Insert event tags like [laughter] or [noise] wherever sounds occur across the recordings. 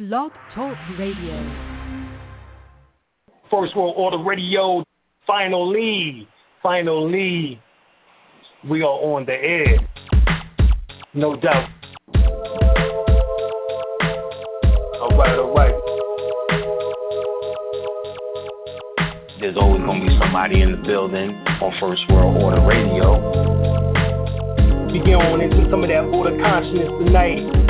Blog Talk Radio. First World Order Radio, finally, finally, we are on the air. No doubt. All right, all right. There's always going to be somebody in the building on First World Order Radio. We get on into some of that order consciousness tonight.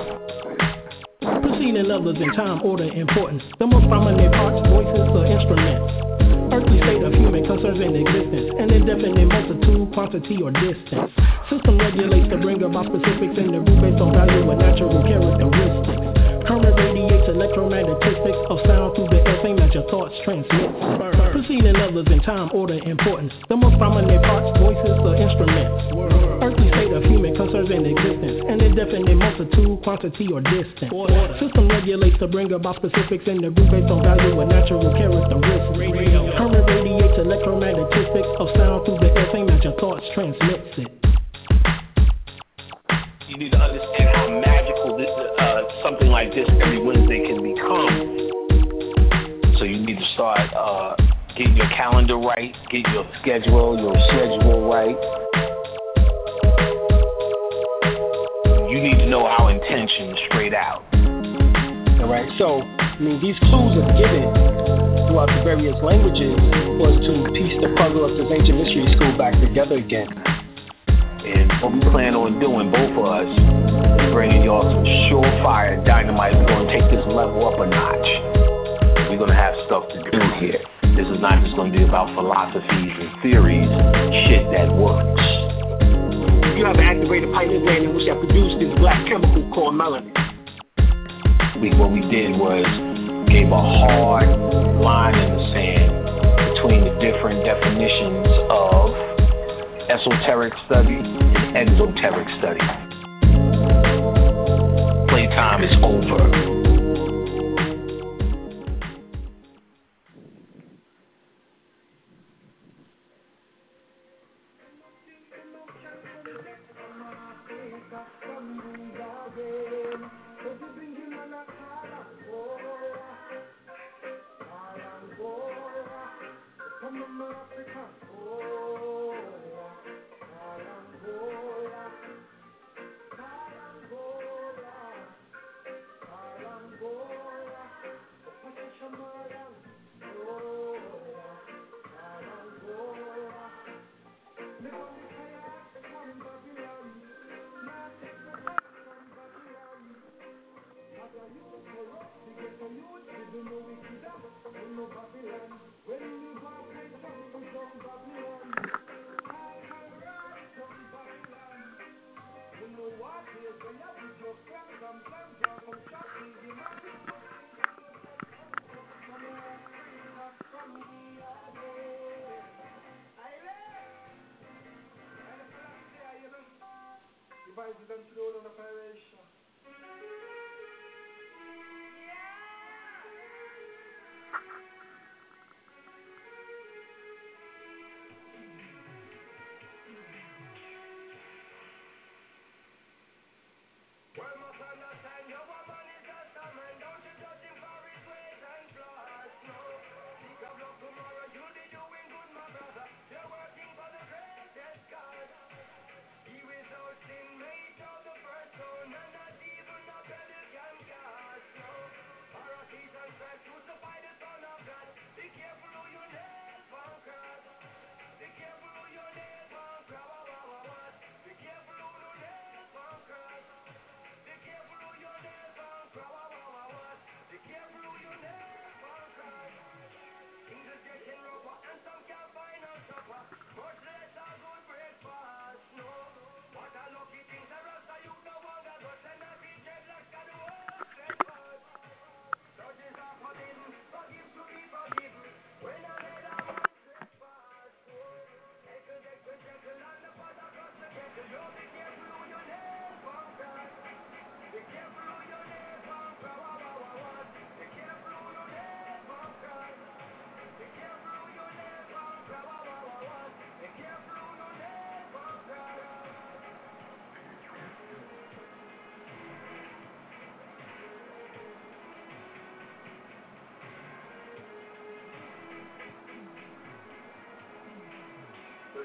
Preceding others in time, order, importance. The most prominent parts, voices, or instruments. Earthly state of human concerns and existence. An indefinite multitude, quantity, or distance. System regulates to bring about specifics in the root based on value and natural characteristics. Current radiates electromagnetistics of sound through the air, same as your thoughts transmit. Preceding others in time, order, importance. The most prominent parts, voices, or instruments. Earthly state of human concerns and existence. An indefinite multitude, quantity, or distance. System regulates to bring about specifics in the group based on value and natural characteristics. Current radiates electromagnetistics of sound through the air, same as your thoughts transmits it. You need to understand how magical this, uh, something like this every Wednesday can become. So you need to start uh, getting your calendar right, get your schedule, your schedule right. So I mean, these clues are given throughout the various languages was to piece the puzzle of this ancient mystery school back together again. And what we plan on doing, both of us, is bringing y'all some surefire dynamite. We're going to take this level up a notch. We're going to have stuff to do here. This is not just going to be about philosophies and theories, shit that works. You have an activated pineal gland in which that produced this black chemical called melanin. We, what we did was gave a hard line in the sand between the different definitions of esoteric study and exoteric study. Playtime is over. He without sin made all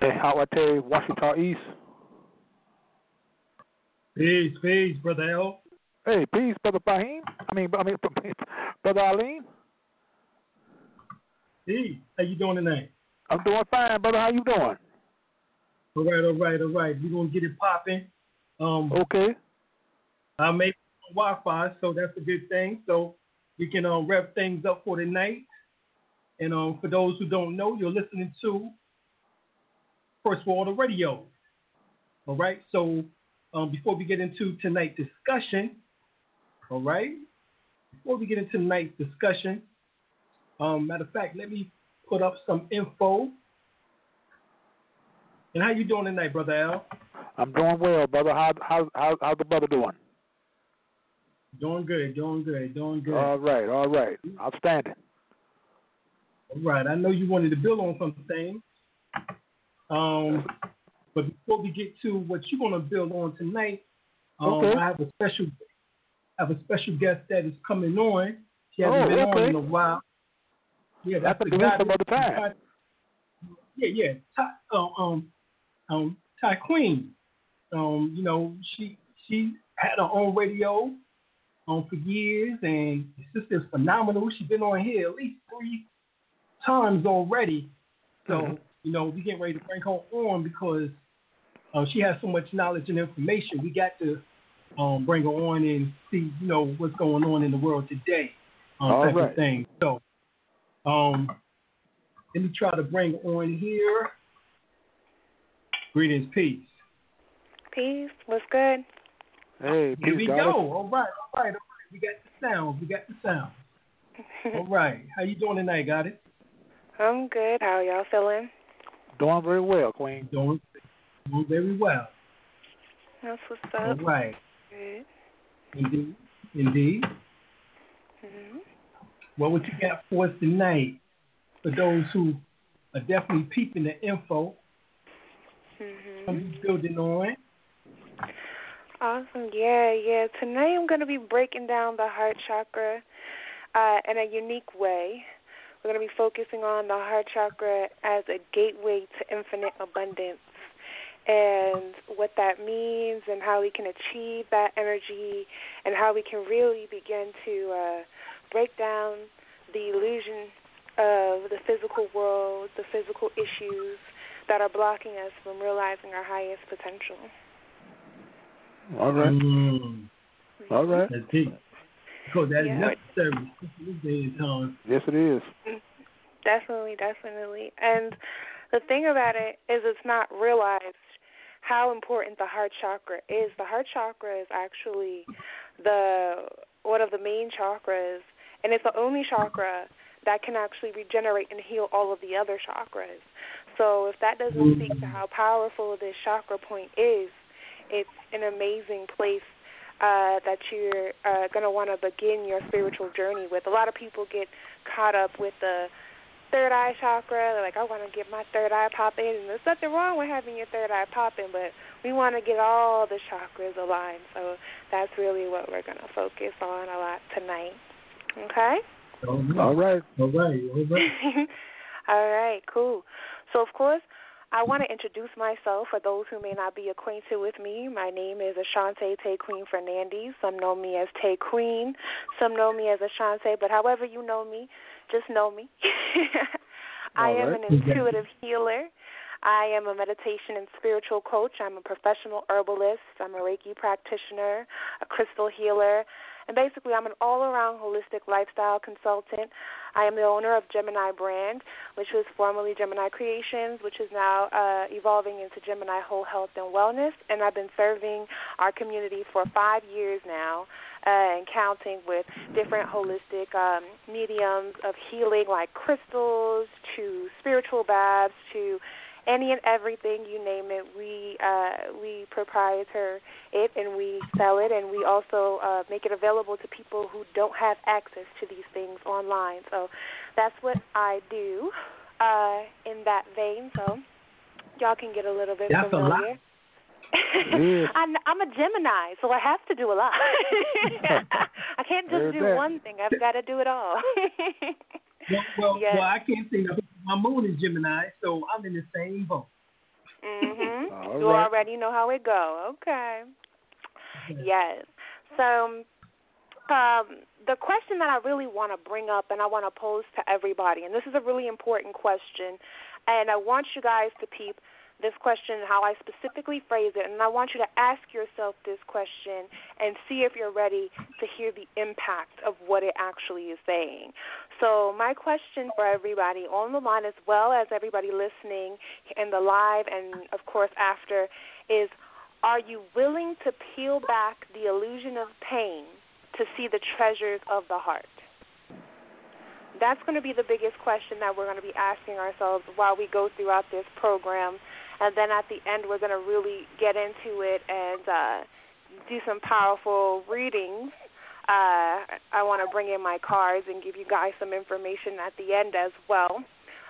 Washington East. Peace, peace, brother El. Hey, peace, brother Faheem. I mean, I mean, [laughs] brother Aline. Hey, how you doing tonight? I'm doing fine, brother. How you doing? All right, all right, all right. We're gonna get it popping. Um, okay. I made Wi-Fi, so that's a good thing. So we can uh, wrap things up for tonight. And um, for those who don't know, you're listening to First World Radio. All right. So um, before we get into tonight's discussion, all right. Before we get into tonight's discussion, um, matter of fact, let me put up some info. And how you doing tonight, brother Al? I'm doing well, brother. How how how how's the brother doing? Doing good, doing good, doing good. All right, all right. Outstanding. All right. I know you wanted to build on some things. Um, but before we get to what you're going to build on tonight, um, Okay. I have a special have a special guest that is coming on. She hasn't Oh, been on in a while. Yeah, that's can the guy. other time. Yeah, yeah. Ty, uh, um, um, Ty Queen. Um, you know, she she had her own radio um for years, and the sister's phenomenal. She's been on here at least three times already. So Mhm. You know, we getting ready to bring her on because uh, she has so much knowledge and information. We got to um, bring her on and see, you know, what's going on in the world today, um, All type right. of thing. So, um, let me try to bring her on here. Greetings, peace. Peace. What's good? Hey, Here we daughter. go. All right, all right, all right. We got the sound. We got the sound. [laughs] All right. How you doing tonight? Got it? I'm good. How y'all feeling? Doing very well, Queen. Doing, doing very well. That's what's up. right. Good. Indeed. Indeed. hmm Well, what you got for us tonight? For those who are definitely peeping the info, hmm I'm building on. Awesome. Yeah, yeah. Tonight I'm going to be breaking down the heart chakra uh, in a unique way. We're going to be focusing on the heart chakra as a gateway to infinite abundance and what that means and how we can achieve that energy and how we can really begin to uh, break down the illusion of the physical world, the physical issues that are blocking us from realizing our highest potential. All right. Mm, All right. that's deep. [laughs] Because that is Yeah. necessary in this day and time. Yes, it is. [laughs] Definitely, definitely. And the thing about it is it's not realized how important the heart chakra is. The heart chakra is actually the one of the main chakras and it's the only chakra that can actually regenerate and heal all of the other chakras. So if that doesn't speak to how powerful this chakra point is, it's an amazing place uh, that you're uh, going to want to begin your spiritual journey with. A lot of people get caught up with the third eye chakra. They're like, I want to get my third eye popping. And there's nothing wrong with having your third eye popping, but we want to get all the chakras aligned. So that's really what we're going to focus on a lot tonight. Okay? All right. All right. All right. [laughs] all right, cool. So, of course, I want to introduce myself for those who may not be acquainted with me. My name is Ashante Tae Queen Fernandez. Some know me as Tae Queen. Some know me as Ashante, but however you know me, just know me. [laughs] I am right. an intuitive healer. I am a meditation and spiritual coach. I'm a professional herbalist. I'm a Reiki practitioner, a crystal healer, and basically I'm an all-around holistic lifestyle consultant. I am the owner of Gemini Brand, which was formerly Gemini Creations, which is now uh, evolving into Gemini Whole Health and Wellness, and I've been serving our community for five years now. Uh, and counting with different holistic um, mediums of healing, like crystals to spiritual baths to any and everything you name it we uh we proprietor it and we sell it and we also uh make it available to people who don't have access to these things online so that's what i do uh in that vein so y'all can get a little bit That's a lot. [laughs] familiar I'm, I'm a Gemini, so I have to do a lot. [laughs] [laughs] I can't just do that. one thing. I've got to do it all. Well, well, Yes. well, I can't say nothing. My moon is Gemini, so I'm in the same boat. mhm. [laughs] All you right. already know how it go. Okay. Yes. So, um, the question that I really want to bring up and I want to pose to everybody, and this is a really important question, and I want you guys to peep this question, how I specifically phrase it, and I want you to ask yourself this question and see if you're ready to hear the impact of what it actually is saying. So, my question for everybody on the line, as well as everybody listening in the live and, of course, after, is are you willing to peel back the illusion of pain to see the treasures of the heart? That's going to be the biggest question that we're going to be asking ourselves while we go throughout this program. And then at the end, we're going to really get into it and uh, do some powerful readings. Uh, I want to bring in my cards and give you guys some information at the end as well.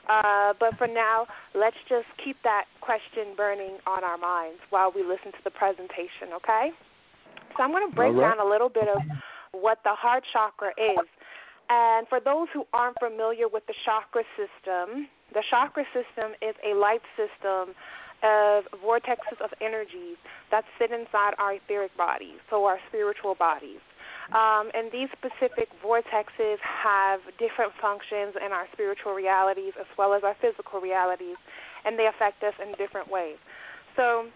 Uh, but for now, let's just keep that question burning on our minds while we listen to the presentation, okay? So I'm going to break right. down a little bit of what the heart chakra is. And for those who aren't familiar with the chakra system, the chakra system is a light system of vortexes of energies that sit inside our etheric bodies, so our spiritual bodies. Um, and these specific vortexes have different functions in our spiritual realities as well as our physical realities, and they affect us in different ways. So,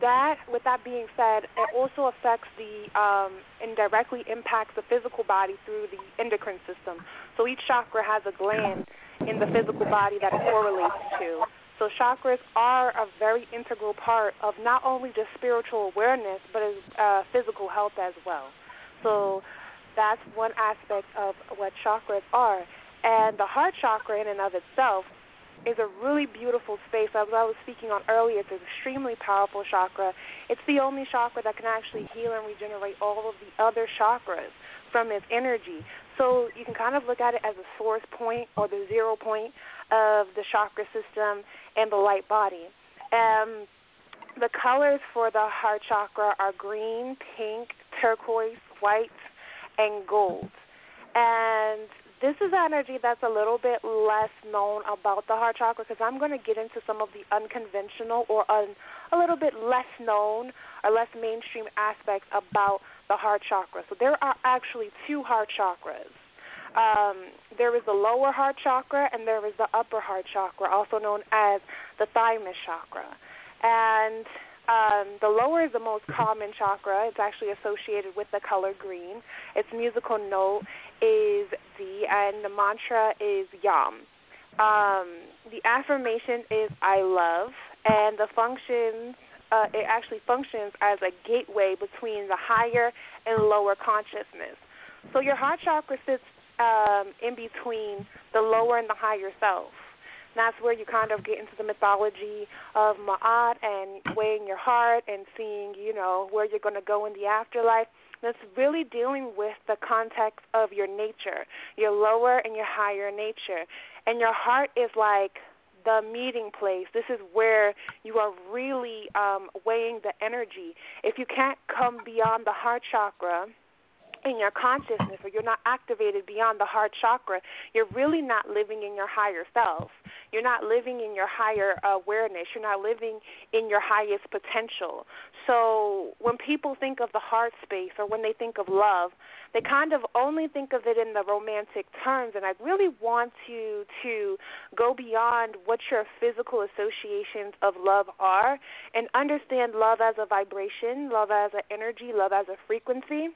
that, with that being said, it also affects the um, and directly impacts the physical body through the endocrine system. So each chakra has a gland in the physical body that it correlates to. So chakras are a very integral part of not only just spiritual awareness, but uh, physical health as well. So that's one aspect of what chakras are. And the heart chakra in and of itself is a really beautiful space. As I was speaking on earlier, it's an extremely powerful chakra. It's the only chakra that can actually heal and regenerate all of the other chakras from its energy. So you can kind of look at it as a source point or the zero point of the chakra system and the light body. Um, the colors for the heart chakra are green, pink, turquoise, white, and gold. And this is energy that's a little bit less known about the heart chakra because I'm going to get into some of the unconventional or un, a little bit less known or less mainstream aspects about the heart chakra. So there are actually two heart chakras. Um, there is the lower heart chakra and there is the upper heart chakra, also known as the thymus chakra. And um, the lower is the most common chakra. It's actually associated with the color green. Its musical note is D, and the mantra is Yam. Um, the affirmation is I love, and the functions uh, it actually functions as a gateway between the higher and lower consciousness. So your heart chakra sits um, in between the lower and the higher self. That's where you kind of get into the mythology of Ma'at and weighing your heart and seeing, you know, where you're going to go in the afterlife. That's really dealing with the context of your nature, your lower and your higher nature. And your heart is like the meeting place. This is where you are really um, weighing the energy. If you can't come beyond the heart chakra, in your consciousness or you're not activated beyond the heart chakra, you're really not living in your higher self. You're not living in your higher awareness. You're not living in your highest potential. So when people think of the heart space or when they think of love, they kind of only think of it in the romantic terms. And I really want you to go beyond what your physical associations of love are and understand love as a vibration, love as an energy, love as a frequency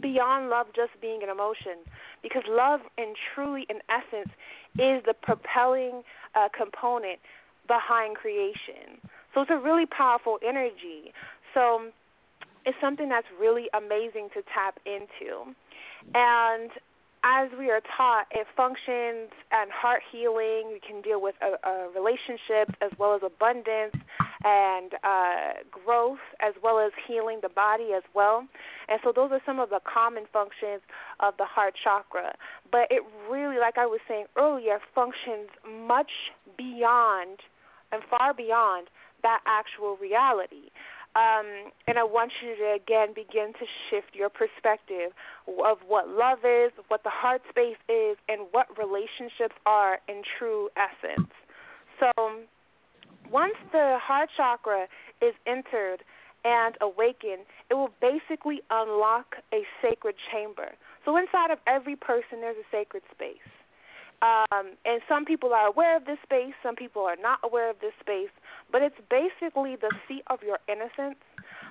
beyond love just being an emotion. Because love and truly in essence is the propelling uh, component behind creation. So it's a really powerful energy. So it's something that's really amazing to tap into. And as we are taught, it functions and heart healing. We can deal with a, a relationship as well as abundance and uh, growth, as well as healing the body as well. And so, those are some of the common functions of the heart chakra. But it really, like I was saying earlier, functions much beyond and far beyond that actual reality. Um, and I want you to again begin to shift your perspective of what love is, what the heart space is, and what relationships are in true essence. So, once the heart chakra is entered and awakened, it will basically unlock a sacred chamber. So, inside of every person, there's a sacred space. Um, and some people are aware of this space, some people are not aware of this space, but it's basically the seat of your innocence.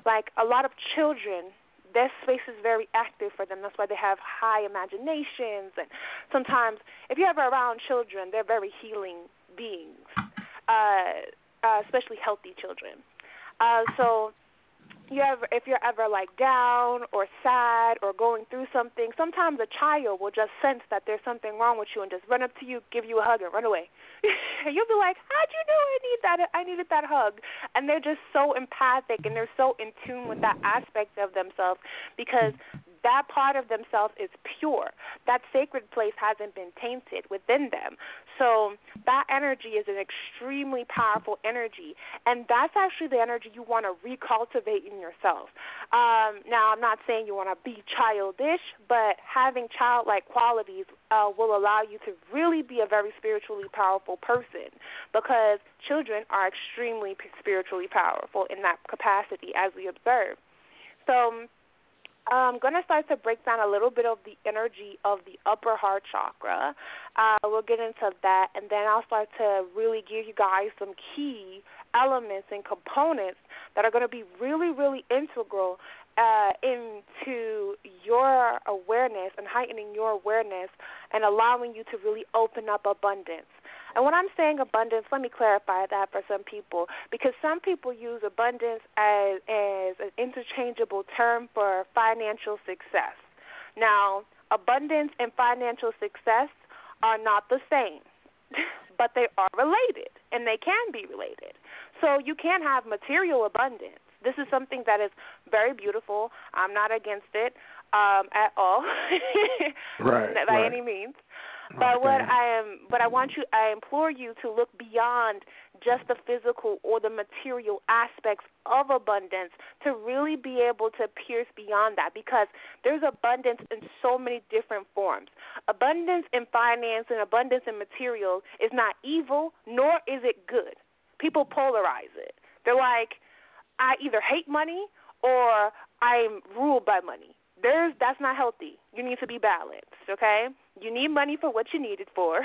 Like a lot of children, their space is very active for them. That's why they have high imaginations. And sometimes, if you're ever around children, they're very healing beings, uh, uh, especially healthy children. Uh, so you ever if you're ever like down or sad or going through something, sometimes a child will just sense that there's something wrong with you and just run up to you, give you a hug, and run away. [laughs] you'll be like, "How'd you know I need that? I needed that hug." And they're just so empathic and they're so in tune with that aspect of themselves because that part of themselves is pure. That sacred place hasn't been tainted within them. So that energy is an extremely powerful energy, and that's actually the energy you want to recultivate in yourself. Um, now, I'm not saying you want to be childish, but having childlike qualities uh, will allow you to really be a very spiritually powerful person because children are extremely spiritually powerful in that capacity, as we observe. So I'm going to start to break down a little bit of the energy of the upper heart chakra. Uh, we'll get into that, and then I'll start to really give you guys some key elements and components that are going to be really, really integral uh, into your awareness and heightening your awareness and allowing you to really open up abundance. And when I'm saying abundance, let me clarify that for some people because some people use abundance as as an interchangeable term for financial success. Now, abundance and financial success are not the same, [laughs] but they are related and they can be related. So you can have material abundance. This is something that is very beautiful. I'm not against it um, at all, [laughs] right, by right. any means. But what I am, but I want you, I implore you to look beyond just the physical or the material aspects of abundance to really be able to pierce beyond that because there's abundance in so many different forms. Abundance in finance and abundance in material is not evil, nor is it good. People polarize it. They're like, I either hate money or I'm ruled by money. There's that's not healthy. You need to be balanced, okay? You need money for what you need it for,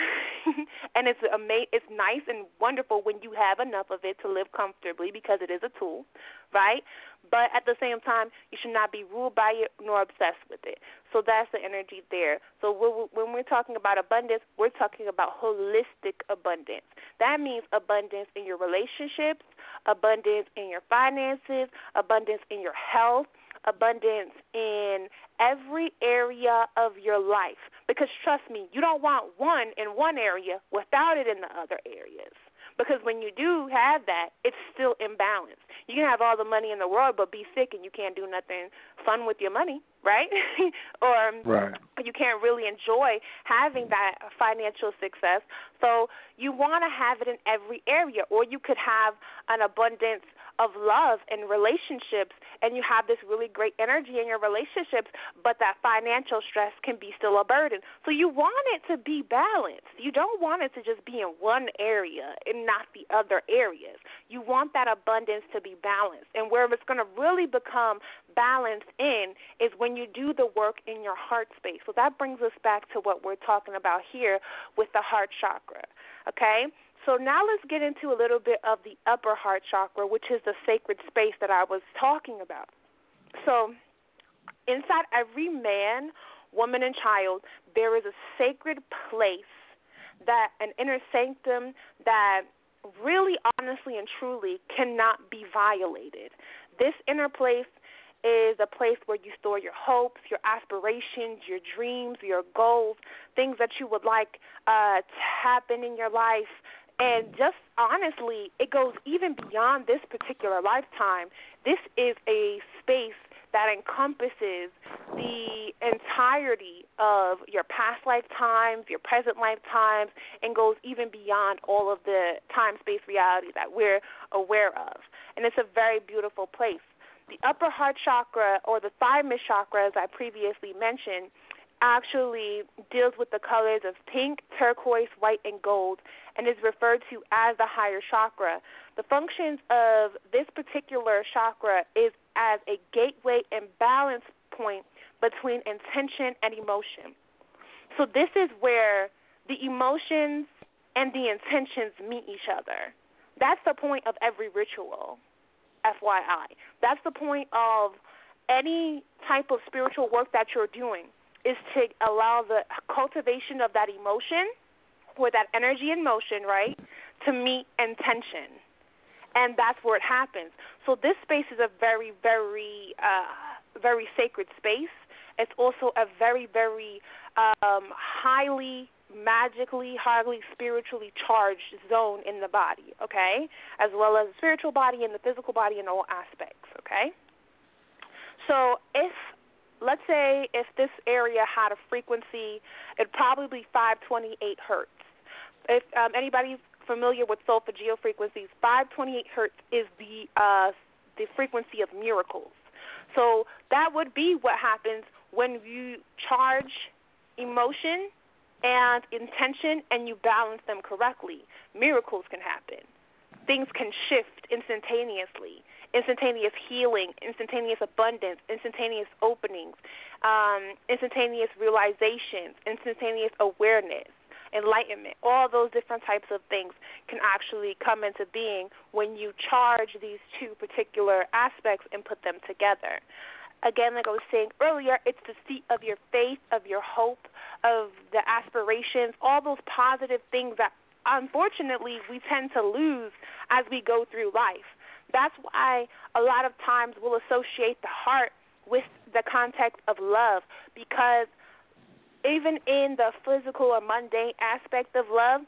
[laughs] and it's ama- it's nice and wonderful when you have enough of it to live comfortably because it is a tool, right? But at the same time, you should not be ruled by it nor obsessed with it. So that's the energy there. So when we're talking about abundance, we're talking about holistic abundance. That means abundance in your relationships, abundance in your finances, abundance in your health, abundance in every area of your life. Because trust me, you don't want one in one area without it in the other areas. Because when you do have that, it's still imbalanced. You can have all the money in the world, but be sick and you can't do nothing fun with your money, right? [laughs] or right. you can't really enjoy having that financial success. So you want to have it in every area, or you could have an abundance of love and relationships and you have this really great energy in your relationships, but that financial stress can be still a burden. So you want it to be balanced. You don't want it to just be in one area and not the other areas. You want that abundance to be balanced. And where it's going to really become balanced in is when you do the work in your heart space. So that brings us back to what we're talking about here with the heart chakra. Okay? So now let's get into a little bit of the upper heart chakra, which is the sacred space that I was talking about. So inside every man, woman, and child, there is a sacred place that an inner sanctum that really honestly and truly cannot be violated. This inner place is a place where you store your hopes, your aspirations, your dreams, your goals, things that you would like uh, to happen in your life, and just honestly, it goes even beyond this particular lifetime. This is a space that encompasses the entirety of your past lifetimes, your present lifetimes, and goes even beyond all of the time space reality that we're aware of. And it's a very beautiful place. The upper heart chakra, or the thymus chakra, as I previously mentioned, actually deals with the colors of pink, turquoise, white, and gold, and is referred to as the higher chakra. The functions of this particular chakra is as a gateway and balance point between intention and emotion. So this is where the emotions and the intentions meet each other. That's the point of every ritual, FYI. That's the point of any type of spiritual work that you're doing is to allow the cultivation of that emotion or that energy in motion, right, to meet intention. And that's where it happens. So this space is a very, very, uh, very sacred space. It's also a very, very um, highly magically, highly spiritually charged zone in the body, okay? As well as the spiritual body and the physical body in all aspects, okay? So if let's say if this area had a frequency, it'd probably be 528 hertz. If um, anybody's familiar with solfeggio frequencies, 528 hertz is the uh, the frequency of miracles. So that would be what happens when you charge emotion and intention and you balance them correctly. Miracles can happen. Things can shift instantaneously instantaneous healing, instantaneous abundance, instantaneous openings, um, instantaneous realizations, instantaneous awareness, enlightenment. All those different types of things can actually come into being when you charge these two particular aspects and put them together. Again, like I was saying earlier, it's the seat of your faith, of your hope, of the aspirations, all those positive things that unfortunately we tend to lose as we go through life. That's why a lot of times we'll associate the heart with the context of love because even in the physical or mundane aspect of love,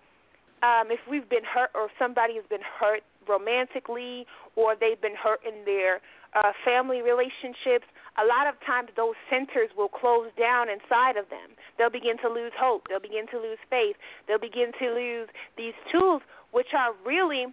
um, if we've been hurt or somebody has been hurt romantically or they've been hurt in their uh, family relationships, a lot of times those centers will close down inside of them. They'll begin to lose hope. They'll begin to lose faith. They'll begin to lose these tools, which are really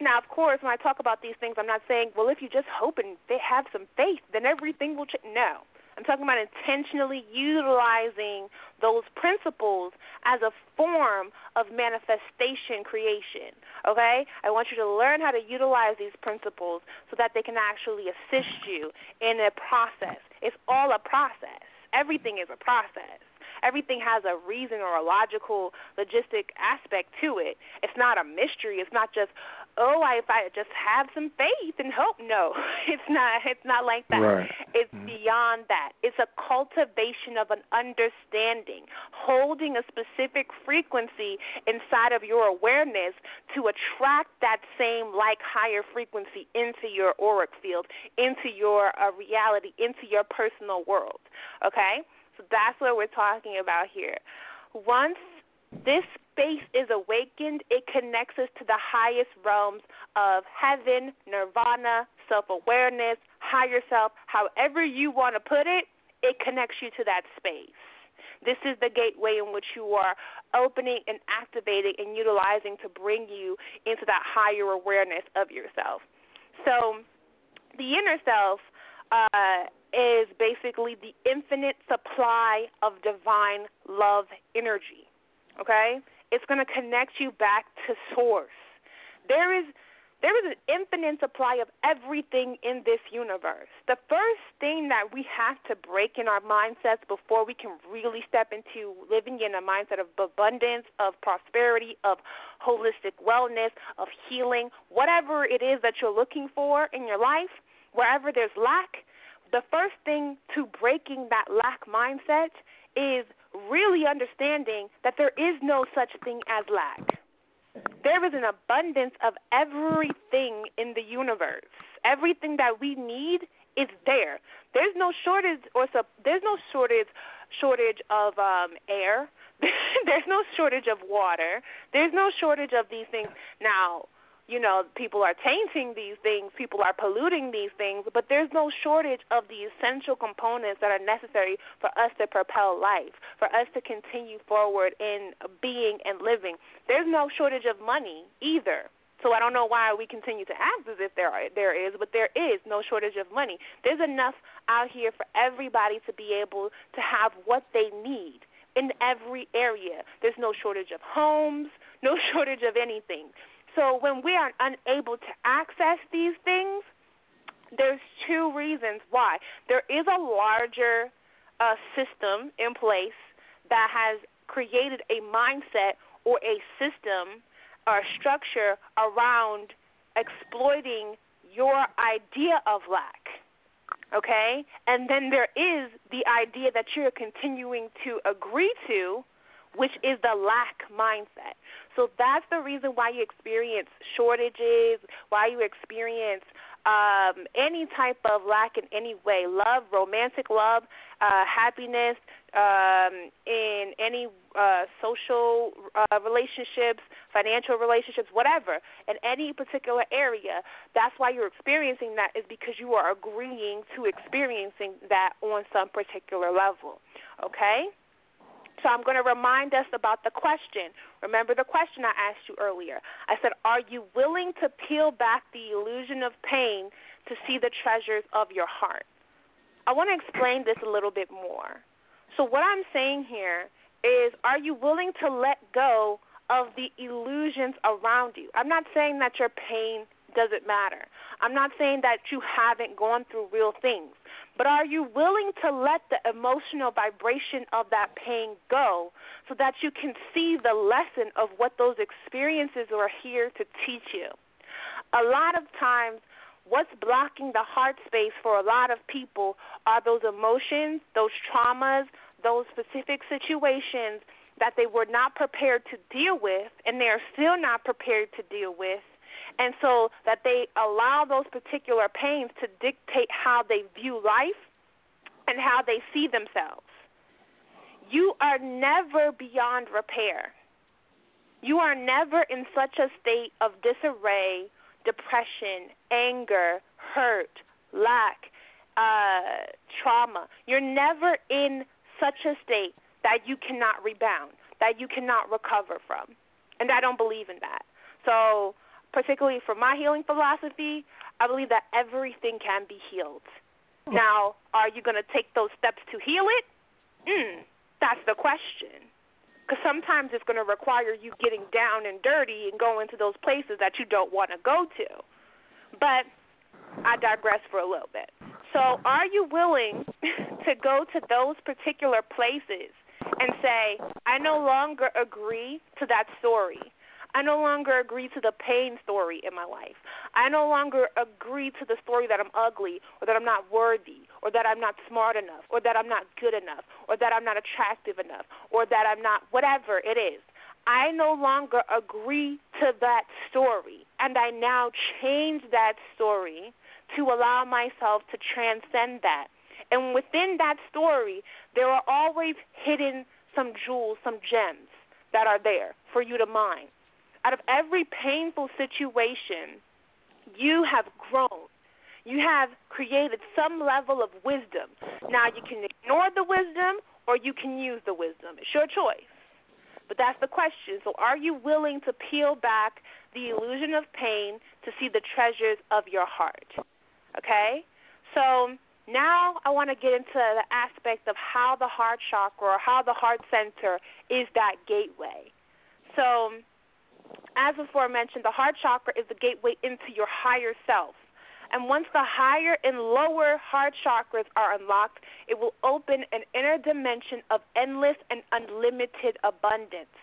now, of course, when I talk about these things, I'm not saying, well, if you just hope and they have some faith, then everything will change. No, I'm talking about intentionally utilizing those principles as a form of manifestation creation. Okay? I want you to learn how to utilize these principles so that they can actually assist you in a process. It's all a process. Everything is a process everything has a reason or a logical logistic aspect to it. It's not a mystery. It's not just oh, I, if I just have some faith and hope. No, [laughs] it's not. It's not like that. Right. It's mm-hmm. beyond that. It's a cultivation of an understanding, holding a specific frequency inside of your awareness to attract that same like higher frequency into your auric field, into your uh, reality, into your personal world. Okay. So that's what we're talking about here. Once this space is awakened, it connects us to the highest realms of heaven, nirvana, self awareness, higher self, however you want to put it, it connects you to that space. This is the gateway in which you are opening and activating and utilizing to bring you into that higher awareness of yourself. So, the inner self uh, is basically the infinite supply of divine love energy. Okay? It's going to connect you back to source. There is there is an infinite supply of everything in this universe. The first thing that we have to break in our mindsets before we can really step into living in a mindset of abundance, of prosperity, of holistic wellness, of healing, whatever it is that you're looking for in your life, wherever there's lack, the first thing to breaking that lack mindset is really understanding that there is no such thing as lack. There is an abundance of everything in the universe. Everything that we need is there. There's no shortage or there's no shortage shortage of um air. [laughs] there's no shortage of water. There's no shortage of these things. Now, you know, people are tainting these things, people are polluting these things, but there's no shortage of the essential components that are necessary for us to propel life, for us to continue forward in being and living. There's no shortage of money either. So I don't know why we continue to act as if there are, there is, but there is no shortage of money. There's enough out here for everybody to be able to have what they need in every area. There's no shortage of homes, no [laughs] shortage of anything. So when we are unable to access these things, there's two reasons why. There is a larger uh, system in place that has created a mindset or a system or structure around exploiting your idea of lack. Okay? And then there is the idea that you're continuing to agree to, which is the lack mindset. So that's the reason why you experience shortages, why you experience um, any type of lack in any way love, romantic love, uh, happiness, um, in any uh, social uh, relationships, financial relationships, whatever, in any particular area. That's why you're experiencing that, is because you are agreeing to experiencing that on some particular level. Okay? So I'm going to remind us about the question. Remember the question I asked you earlier. I said, Are you willing to peel back the illusion of pain to see the treasures of your heart? I want to explain this a little bit more. So, what I'm saying here is, Are you willing to let go of the illusions around you? I'm not saying that your pain doesn't matter. I'm not saying that you haven't gone through real things. But are you willing to let the emotional vibration of that pain go so that you can see the lesson of what those experiences are here to teach you? A lot of times, what's blocking the heart space for a lot of people are those emotions, those traumas, those specific situations that they were not prepared to deal with, and they are still not prepared to deal with and so that they allow those particular pains to dictate how they view life and how they see themselves. You are never beyond repair. You are never in such a state of disarray, depression, anger, hurt, lack, uh, trauma. You're never in such a state that you cannot rebound, that you cannot recover from. And I don't believe in that. So particularly for my healing philosophy, I believe that everything can be healed. Now, are you going to take those steps to heal it? Mm, that's the question. Because sometimes it's going to require you getting down and dirty and going to those places that you don't want to go to. But I digress for a little bit. So, are you willing [laughs] to go to those particular places and say, I no longer agree to that story? I no longer agree to the pain story in my life. I no longer agree to the story that I'm ugly or that I'm not worthy or that I'm not smart enough or that I'm not good enough or that I'm not attractive enough or that I'm not whatever it is. I no longer agree to that story and I now change that story to allow myself to transcend that. And within that story, there are always hidden some jewels, some gems that are there for you to mine out of every painful situation, you have grown. You have created some level of wisdom. Now, you can ignore the wisdom or you can use the wisdom. It's your choice. But that's the question. So, are you willing to peel back the illusion of pain to see the treasures of your heart? Okay? So, now I want to get into the aspect of how the heart chakra or how the heart center is that gateway. So, as before mentioned, the heart chakra is the gateway into your higher self. And once the higher and lower heart chakras are unlocked, it will open an inner dimension of endless and unlimited abundance.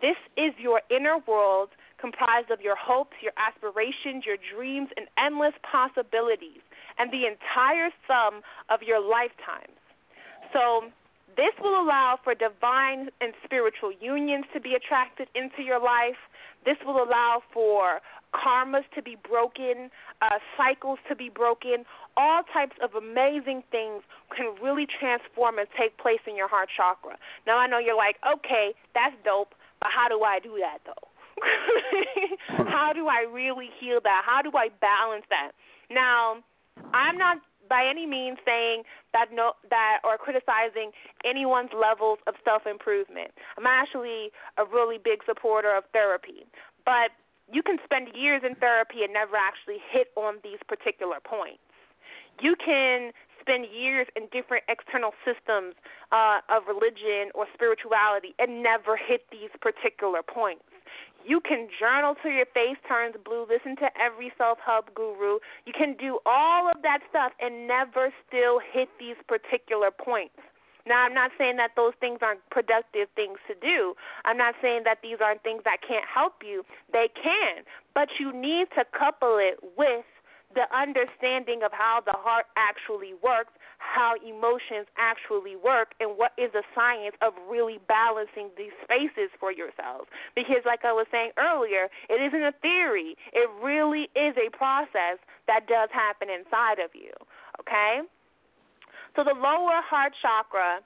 This is your inner world comprised of your hopes, your aspirations, your dreams, and endless possibilities, and the entire sum of your lifetimes. So, this will allow for divine and spiritual unions to be attracted into your life. This will allow for karmas to be broken, uh, cycles to be broken. All types of amazing things can really transform and take place in your heart chakra. Now, I know you're like, okay, that's dope, but how do I do that, though? [laughs] how do I really heal that? How do I balance that? Now, I'm not by any means saying that no that or criticizing anyone's levels of self improvement. I'm actually a really big supporter of therapy, but you can spend years in therapy and never actually hit on these particular points. You can spend years in different external systems uh, of religion or spirituality and never hit these particular points. You can journal till your face turns blue, listen to every self help guru. You can do all of that stuff and never still hit these particular points. Now, I'm not saying that those things aren't productive things to do. I'm not saying that these aren't things that can't help you. They can. But you need to couple it with the understanding of how the heart actually works how emotions actually work and what is the science of really balancing these spaces for yourselves. Because, like I was saying earlier, it isn't a theory, it really is a process that does happen inside of you. Okay? So, the lower heart chakra,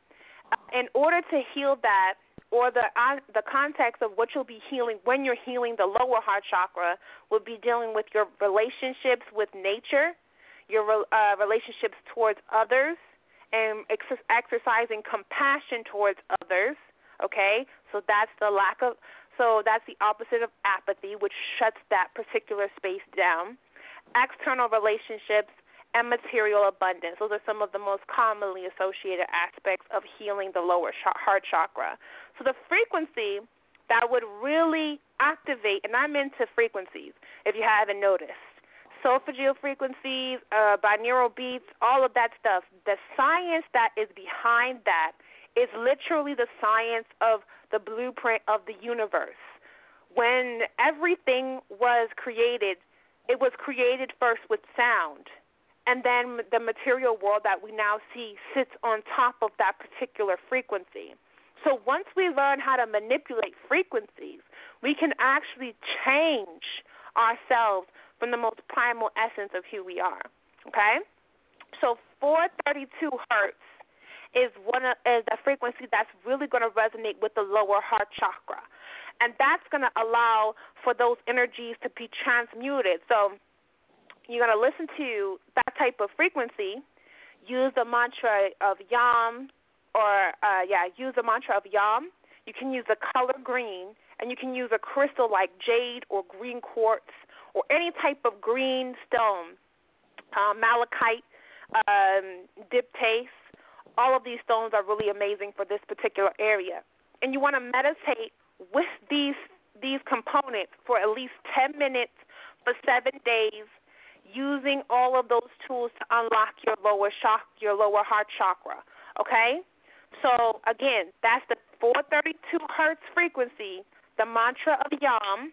in order to heal that, or the uh, the context of what you'll be healing when you're healing the lower heart chakra will be dealing with your relationships with nature your uh, relationships towards others, and ex- exercising compassion towards others. Okay, so that's the lack of. So that's the opposite of apathy, which shuts that particular space down. External relationships and material abundance. Those are some of the most commonly associated aspects of healing the lower heart chakra. So the frequency that would really activate, and I'm into frequencies if you haven't noticed solfeggio frequencies, uh, binaural beats, all of that stuff. The science that is behind that is literally the science of the blueprint of the universe. When everything was created, it was created first with sound. And then the material world that we now see sits on top of that particular frequency. So once we learn how to manipulate frequencies, we can actually change ourselves from the most primal essence of who we are. Okay? So 432 hertz is one of, is a frequency that's really going to resonate with the lower heart chakra. And that's going to allow for those energies to be transmuted. So you're going to listen to that type of frequency, use the mantra of Yam, or, uh, yeah, use the mantra of Yam. You can use the color green, and you can use a crystal like jade or green quartz or any type of green stone, uh, malachite, um, dioptase. All of these stones are really amazing for this particular area. And you want to meditate with these these components for at least 10 minutes for 7 days using all of those tools to unlock your lower shock your lower heart chakra, okay? So again, that's the 432 hertz frequency, the mantra of Yam,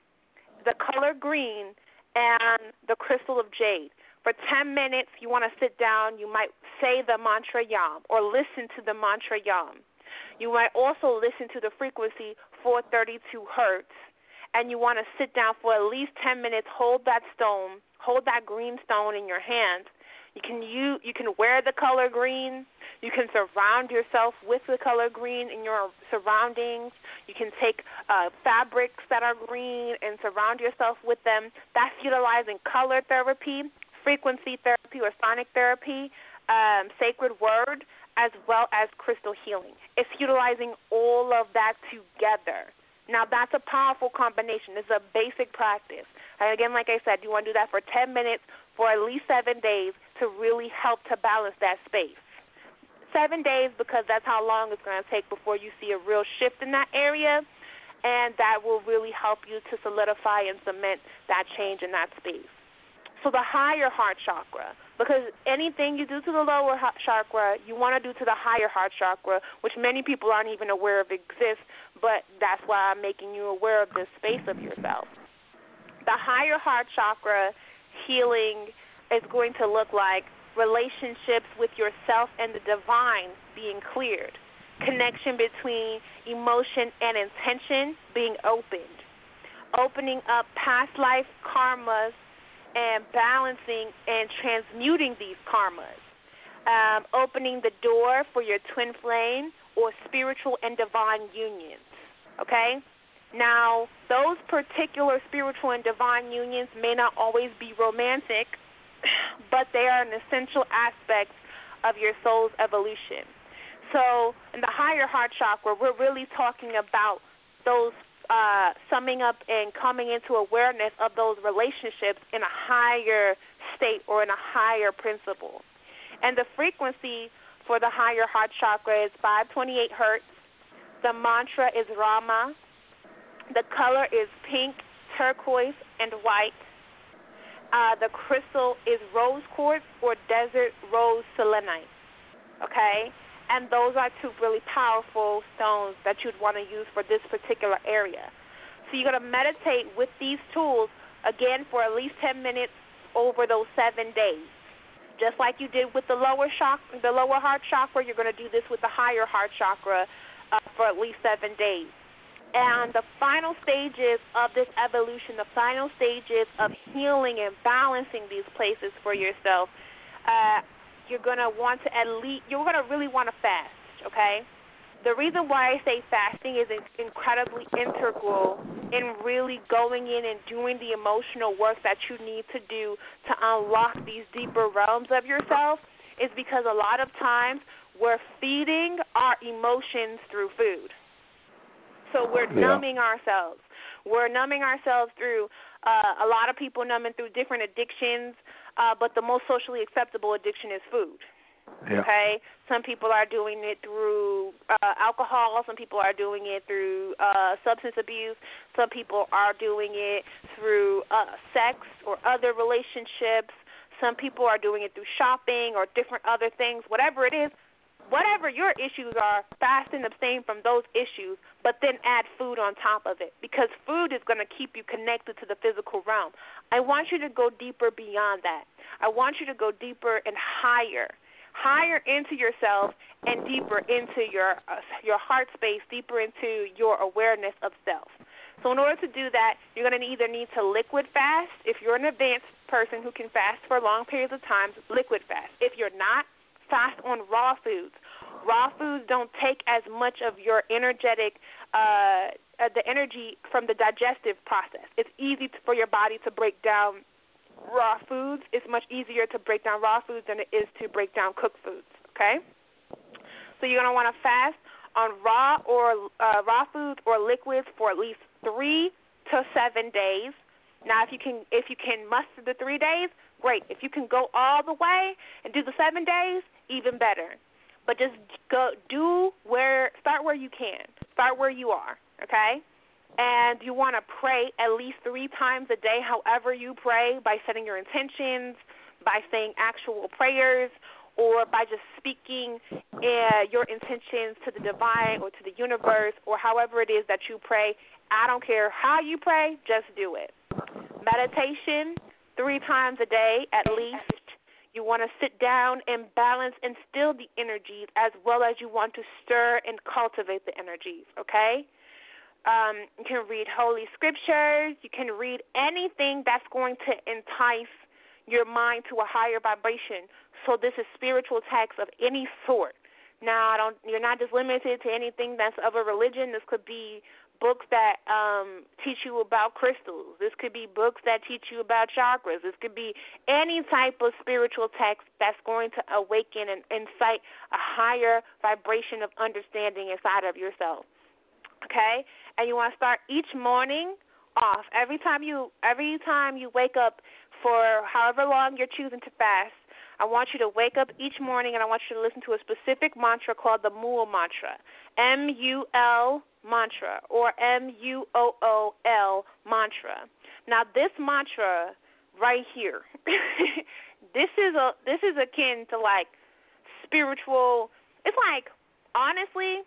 the color green, and the crystal of jade. For 10 minutes, you want to sit down. You might say the mantra Yam or listen to the mantra Yam. You might also listen to the frequency 432 hertz, and you want to sit down for at least 10 minutes. Hold that stone, hold that green stone in your hand. You can you you can wear the color green. You can surround yourself with the color green in your surroundings. You can take uh, fabrics that are green and surround yourself with them. That's utilizing color therapy, frequency therapy, or sonic therapy, um, sacred word, as well as crystal healing. It's utilizing all of that together. Now, that's a powerful combination. It's a basic practice. And again, like I said, you want to do that for 10 minutes for at least seven days to really help to balance that space seven days because that's how long it's going to take before you see a real shift in that area, and that will really help you to solidify and cement that change in that space. So the higher heart chakra, because anything you do to the lower heart chakra, you want to do to the higher heart chakra, which many people aren't even aware of exists, but that's why I'm making you aware of this space of yourself. The higher heart chakra healing is going to look like relationships with yourself and the divine being cleared, connection between emotion and intention being opened, opening up past life karmas and balancing and transmuting these karmas, um, opening the door for your twin flame or spiritual and divine unions. Okay? Now, those particular spiritual and divine unions may not always be romantic but they are an essential aspect of your soul's evolution. So, in the higher heart chakra, we're really talking about those uh, summing up and coming into awareness of those relationships in a higher state or in a higher principle. And the frequency for the higher heart chakra is 528 hertz. The mantra is Rama. The color is pink, turquoise, and white. Uh, the crystal is rose quartz or desert rose selenite. Okay? And those are two really powerful stones that you'd want to use for this particular area. So you're going to meditate with these tools again for at least 10 minutes over those seven days. Just like you did with the lower chakra, the lower heart chakra, you're going to do this with the higher heart chakra uh, for at least seven days. And the final stages of this evolution, the final stages of healing and balancing these places for yourself, uh, you're gonna want to at least you're gonna really want to fast. Okay. The reason why I say fasting is incredibly integral in really going in and doing the emotional work that you need to do to unlock these deeper realms of yourself is because a lot of times we're feeding our emotions through food. So we're yeah. numbing ourselves. We're numbing ourselves through uh, a lot of people numbing through different addictions, uh, but the most socially acceptable addiction is food. Yeah. Okay, some people are doing it through uh, alcohol. Some people are doing it through uh, substance abuse. Some people are doing it through uh, sex or other relationships. Some people are doing it through shopping or different other things. Whatever it is, whatever your issues are, fast and abstain from those issues, but then add food on top of it because food is going to keep you connected to the physical realm. I want you to go deeper beyond that. I want you to go deeper and higher, higher into yourself and deeper into your uh, your heart space, deeper into your awareness of self. So in order to do that, you're going to either need to liquid fast if you're an advanced person who can fast for long periods of time, liquid fast. If you're not, fast on raw foods. Raw foods don't take as much of your energetic, uh, uh, the energy from the digestive process. It's easy to, for your body to break down raw foods. It's much easier to break down raw foods than it is to break down cooked foods. Okay, so you're gonna want to fast on raw or uh, raw foods or liquids for at least three to seven days. Now, if you can if you can muster the three days, great. If you can go all the way and do the seven days, even better. But just go do where start where you can. Start where you are, okay? And you want to pray at least three times a day, however you pray, by setting your intentions, by saying actual prayers, or by just speaking uh, your intentions to the divine or to the universe, or however it is that you pray. I don't care how you pray, just do it. Meditation, three times a day at least. You want to sit down and balance and still the energies as well as you want to stir and cultivate the energies, okay? Um, you can read holy scriptures. You can read anything that's going to entice your mind to a higher vibration. So this is spiritual text of any sort. Now, I don't. You're not just limited to anything that's of a religion. This could be books that um, teach you about crystals. This could be books that teach you about chakras. This could be any type of spiritual text that's going to awaken and incite a higher vibration of understanding inside of yourself. Okay, and you want to start each morning off. Every time you every time you wake up for however long you're choosing to fast, I want you to wake up each morning and I want you to listen to a specific mantra called the Mul mantra. M U L mantra or M U O O L mantra. Now this mantra right here [laughs] this is a this is akin to like spiritual it's like honestly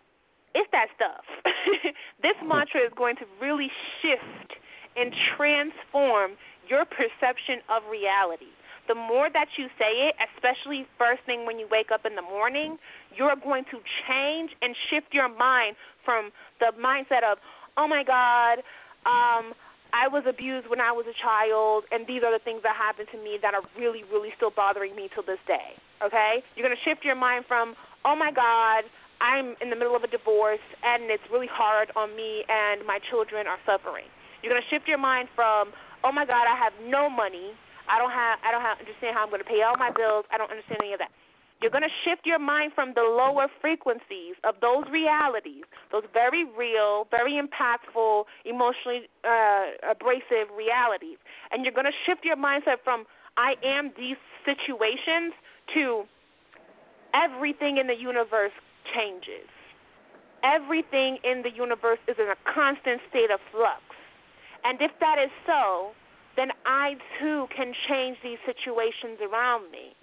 it's that stuff. [laughs] this hmm. mantra is going to really shift and transform your perception of reality. The more that you say it, especially first thing when you wake up in the morning, you're going to change and shift your mind from the mindset of, oh my God, um, I was abused when I was a child, and these are the things that happened to me that are really, really still bothering me till this day. Okay? You're going to shift your mind from, oh my God, I'm in the middle of a divorce and it's really hard on me and my children are suffering. You're going to shift your mind from, "Oh my god, I have no money. I don't have I don't have, understand how I'm going to pay all my bills. I don't understand any of that." You're going to shift your mind from the lower frequencies of those realities, those very real, very impactful, emotionally uh, abrasive realities. And you're going to shift your mindset from I am these situations to everything in the universe changes. Everything in the universe is in a constant state of flux. And if that is so, then I too can change these situations around me.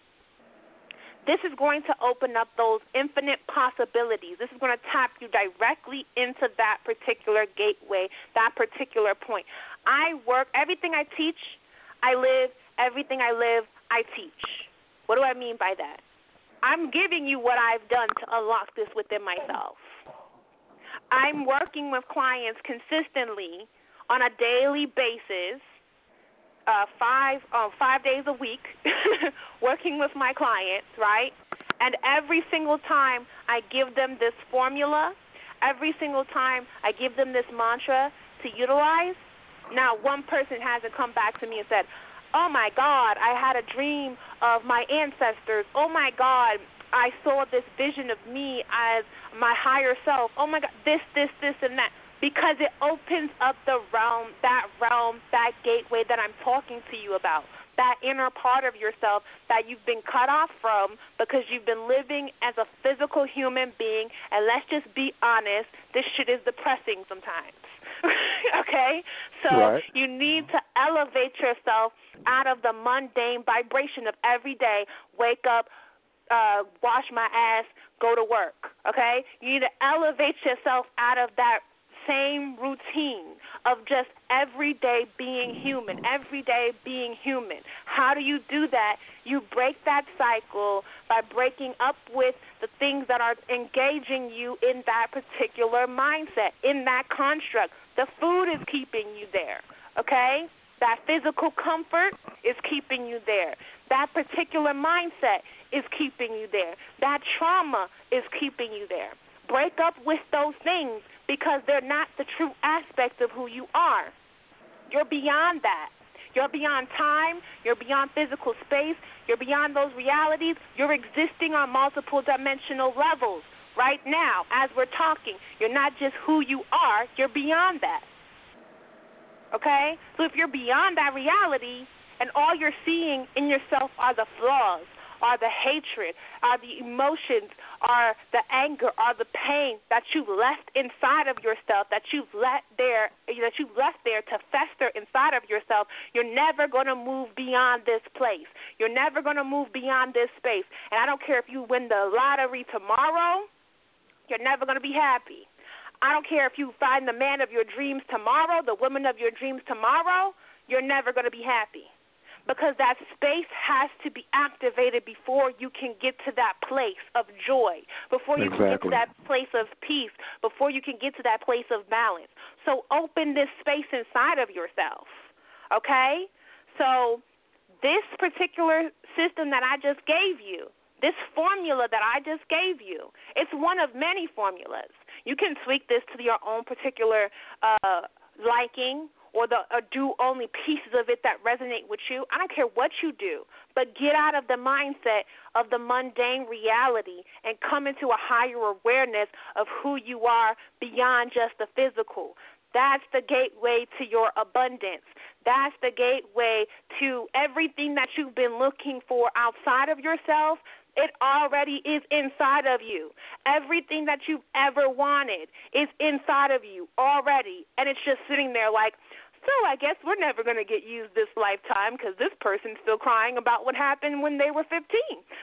This is going to open up those infinite possibilities. This is going to tap you directly into that particular gateway, that particular point. I work, everything I teach, I live, everything I live, I teach. What do I mean by that? I'm giving you what I've done to unlock this within myself. I'm working with clients consistently on a daily basis, uh, five uh, five days a week, [laughs] working with my clients, right? And every single time I give them this formula, every single time I give them this mantra to utilize. Now, one person hasn't come back to me and said, oh my God, I had a dream of my ancestors. Oh my God, I saw this vision of me as my higher self. Oh my God, this, this, this, and that. Because it opens up the realm, that realm, that gateway that I'm talking to you about. That inner part of yourself that you've been cut off from because you've been living as a physical human being. And let's just be honest, this shit is depressing sometimes. [laughs] okay? So right. you need to elevate yourself out of the mundane vibration of every day. Wake up, uh, wash my ass, go to work. Okay? You need to elevate yourself out of that same routine of just every day being human, every day being human. How do you do that? You break that cycle by breaking up with the things that are engaging you in that particular mindset, in that construct. The food is keeping you there, okay? That physical comfort is keeping you there. That particular mindset is keeping you there. That trauma is keeping you there. Break up with those things because they're not the true aspect of who you are. You're beyond that. You're beyond time. You're beyond physical space. You're beyond those realities. You're existing on multiple dimensional levels right now as we're talking. You're not just who you are, you're beyond that. Okay? So if you're beyond that reality and all you're seeing in yourself are the flaws, are the hatred, are the emotions, are the anger, are the pain that you've left inside of yourself, that you've let there, that you've left there to fester inside of yourself. You're never going to move beyond this place. You're never going to move beyond this space. And I don't care if you win the lottery tomorrow, you're never going to be happy. I don't care if you find the man of your dreams tomorrow, the woman of your dreams tomorrow, you're never going to be happy because that space has to be activated before you can get to that place of joy, before you exactly. can get to that place of peace, before you can get to that place of balance. So open this space inside of yourself. Okay? So this particular system that I just gave you, this formula that I just gave you, it's one of many formulas. You can tweak this to your own particular uh, liking or the or do only pieces of it that resonate with you. I don't care what you do, but get out of the mindset of the mundane reality and come into a higher awareness of who you are beyond just the physical. That's the gateway to your abundance. That's the gateway to everything that you've been looking for outside of yourself. It already is inside of you. Everything that you've ever wanted is inside of you already. And it's just sitting there like, so I guess we're never going to get used this lifetime because this person's still crying about what happened when they were 15.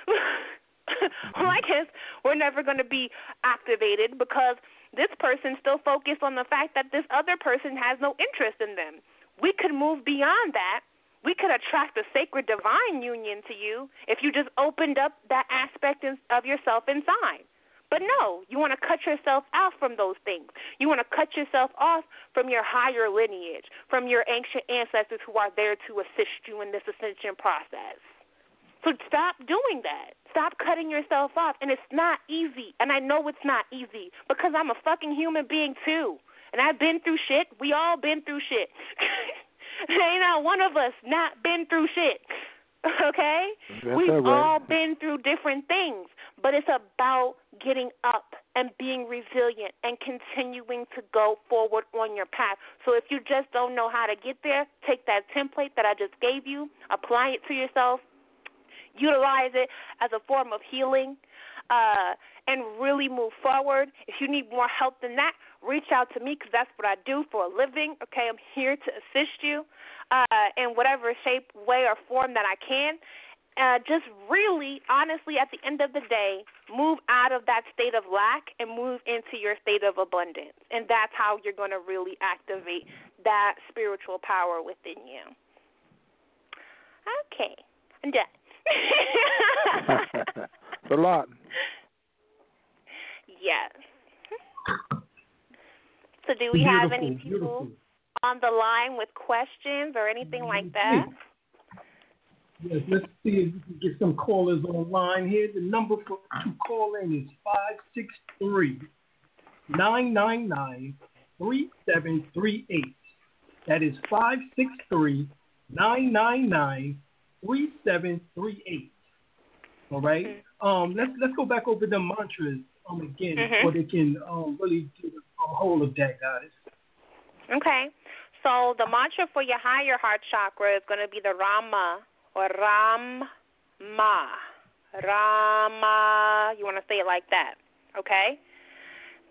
[laughs] well, I guess we're never going to be activated because this person's still focused on the fact that this other person has no interest in them. We could move beyond that. We could attract the sacred divine union to you if you just opened up that aspect of yourself inside. But no, you want to cut yourself out from those things. You want to cut yourself off from your higher lineage, from your ancient ancestors who are there to assist you in this ascension process. So stop doing that. Stop cutting yourself off. And it's not easy. And I know it's not easy because I'm a fucking human being too. And I've been through shit. We all been through shit. [laughs] Ain't not one of us not been through shit. Okay? That's We've all right. all been through different things, but it's about getting up and being resilient and continuing to go forward on your path. So if you just don't know how to get there, take that template that I just gave you, apply it to yourself, utilize it as a form of healing, uh, and really move forward. If you need more help than that, reach out to me because that's what I do for a living. Okay, I'm here to assist you uh, in whatever shape, way, or form that I can. Uh, just really, honestly, at the end of the day, move out of that state of lack and move into your state of abundance. And that's how you're going to really activate that spiritual power within you. Okay, I'm done. [laughs] [laughs] It's a lot. yes. So, do we have any people beautiful. on the line with questions or anything like that? Yes, let's see if we can get some callers online here. The number for to call in is 563 999 3738. That is 563 999 3738. All right. Um, let's let's go back over the mantras um again Mhm. so they can um really get a hold of that, guys. Okay. So the mantra for your higher heart chakra is going to be the Rama or Ram Ma. Rama. You want to say it like that. Okay?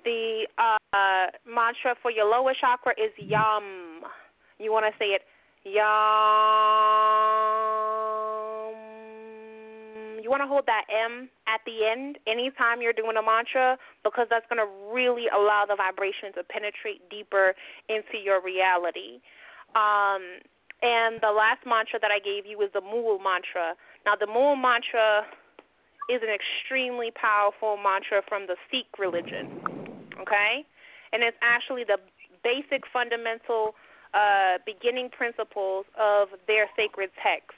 The uh, mantra for your lower chakra is Yam. You want to say it Yam. You want to hold that M at the end anytime you're doing a mantra because that's going to really allow the vibration to penetrate deeper into your reality. Um, and the last mantra that I gave you is the Mool mantra. Now, the Mool mantra is an extremely powerful mantra from the Sikh religion. Okay? And it's actually the basic fundamental uh, beginning principles of their sacred text.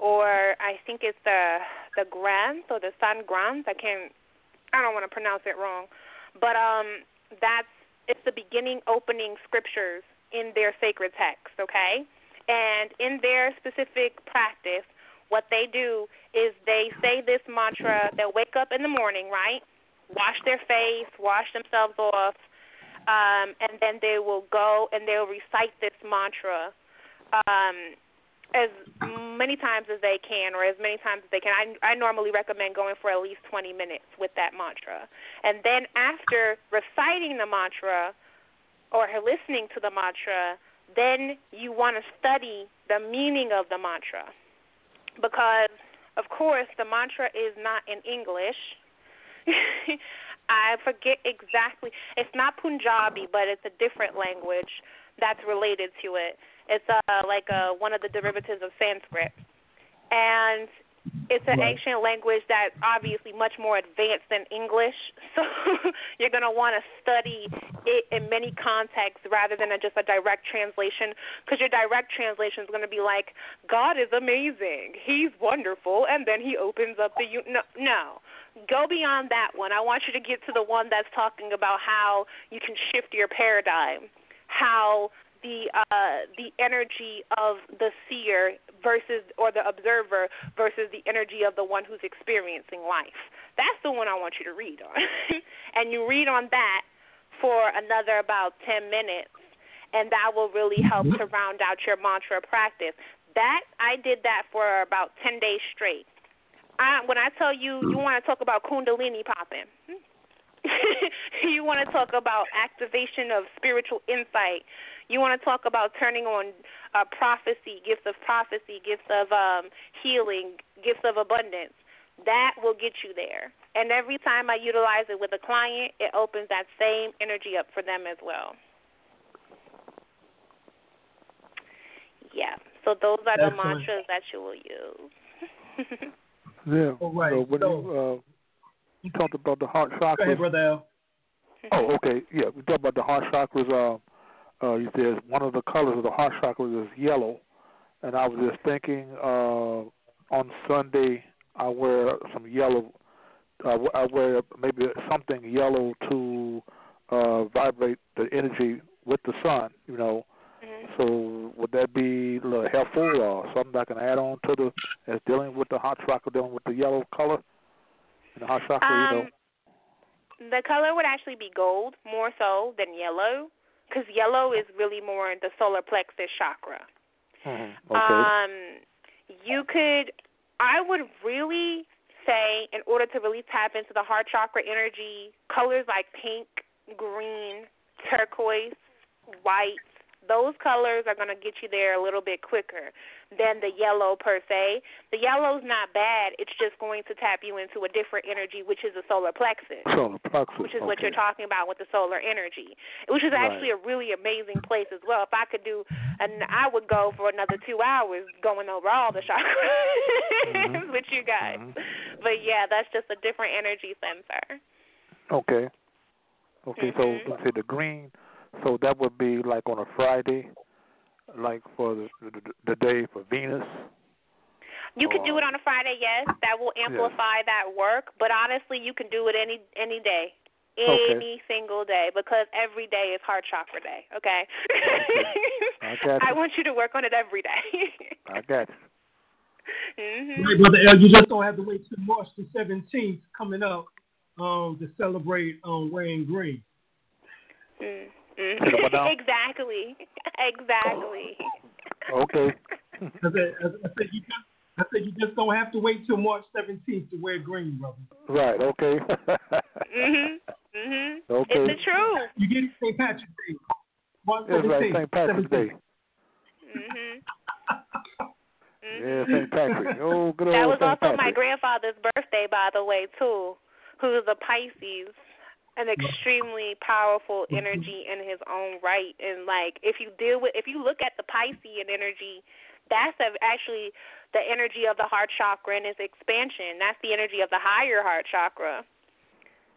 Or I think it's the the Granth or the San Granth. I can't I don't want to pronounce it wrong. But um that's it's the beginning opening scriptures in their sacred text, okay? And in their specific practice, what they do is they say this mantra. They'll wake up in the morning, right? Wash their face, wash themselves off, um, and then they will go and they'll recite this mantra um, as many times as they can, or as many times as they can. I, I normally recommend going for at least 20 minutes with that mantra, and then after reciting the mantra or listening to the mantra, then you want to study the meaning of the mantra, because of course the mantra is not in English. [laughs] I forget exactly. It's not Punjabi, but it's a different language that's related to it. It's uh like uh one of the derivatives of Sanskrit, and it's an right. ancient language that's obviously much more advanced than English. [laughs] So you're going to want to study it in many contexts rather than a, just a direct translation because your direct translation is going to be like, God is amazing. He's wonderful. And then he opens up the. No, no. Go beyond that one. I want you to get to the one that's talking about how you can shift your paradigm, how the uh, the energy of the seer versus or the observer versus the energy of the one who's experiencing life. That's the one I want you to read on, [laughs] and you read on that for another about ten minutes, and that will really help mm-hmm. to round out your mantra practice. That I did that for about ten days straight. I, when I tell you, you mm. want to talk about kundalini popping. Hmm? [laughs] you want to talk about activation of spiritual insight you want to talk about turning on uh, prophecy, gifts of prophecy, gifts of um, healing, gifts of abundance. That will get you there. And every time I utilize it with a client, it opens that same energy up for them as well. Yeah. So those are Excellent. the mantras that you will use. [laughs] yeah. All right. So when so, you uh, you talked about the heart chakras. Go ahead, brother. Oh, okay. Yeah, we talked about the heart chakras. Uh, uh, he says one of the colors of the heart chakra is yellow, and I was just thinking uh, on Sunday I wear some yellow. Uh, I wear maybe something yellow to uh, vibrate the energy with the sun. You know, mm-hmm. so would that be a little helpful or something I can add on to the as dealing with the heart chakra, dealing with the yellow color the heart chakra? Um, you know, the color would actually be gold more so than yellow because yellow is really more the solar plexus chakra. Mm-hmm. Okay. Um, you could, I would really say, in order to really tap into the heart chakra energy, colors like pink, green, turquoise, white, those colors are going to get you there a little bit quicker than the yellow per se. The yellow's not bad. It's just going to tap you into a different energy, which is the solar plexus. Solar plexus. Which is okay. what you're talking about with the solar energy, which is actually right. a really amazing place as well. If I could do, and I would go for another two hours going over all the chakras mm-hmm. [laughs] with you guys. Mm-hmm. But yeah, that's just a different energy sensor. Okay. Okay, mm-hmm. so let's say the green. So that would be like on a Friday like for the, the, the day for Venus? You could do it on a Friday, yes. That will amplify that work. But honestly, you can do it any any day, any okay. single day, because every day is Heart Chakra Day. Okay. okay. I got you. [laughs] I want you to work on it every day. I got you. Mm-hmm. Right, brother El, you just don't have to wait till March the seventeenth coming up um, to celebrate um, wearing green. Mm. Mm-hmm. [laughs] exactly. Exactly. Okay. I said, I said you just, I said you just don't have to wait till March 17th to wear green, brother. Right. Okay. mhm. Mhm. Okay. It's the truth. You get St. Patrick's Day. March That's right. St. Patrick's 17th. Day. Mhm. Yeah, St. Patrick. Oh, good old That was St. also Patrick. my grandfather's birthday, by the way, too. Who's a Pisces an extremely powerful mm-hmm. energy in his own right and like if you deal with if you look at the Piscean energy that's actually the energy of the heart chakra and its expansion. That's the energy of the higher heart chakra.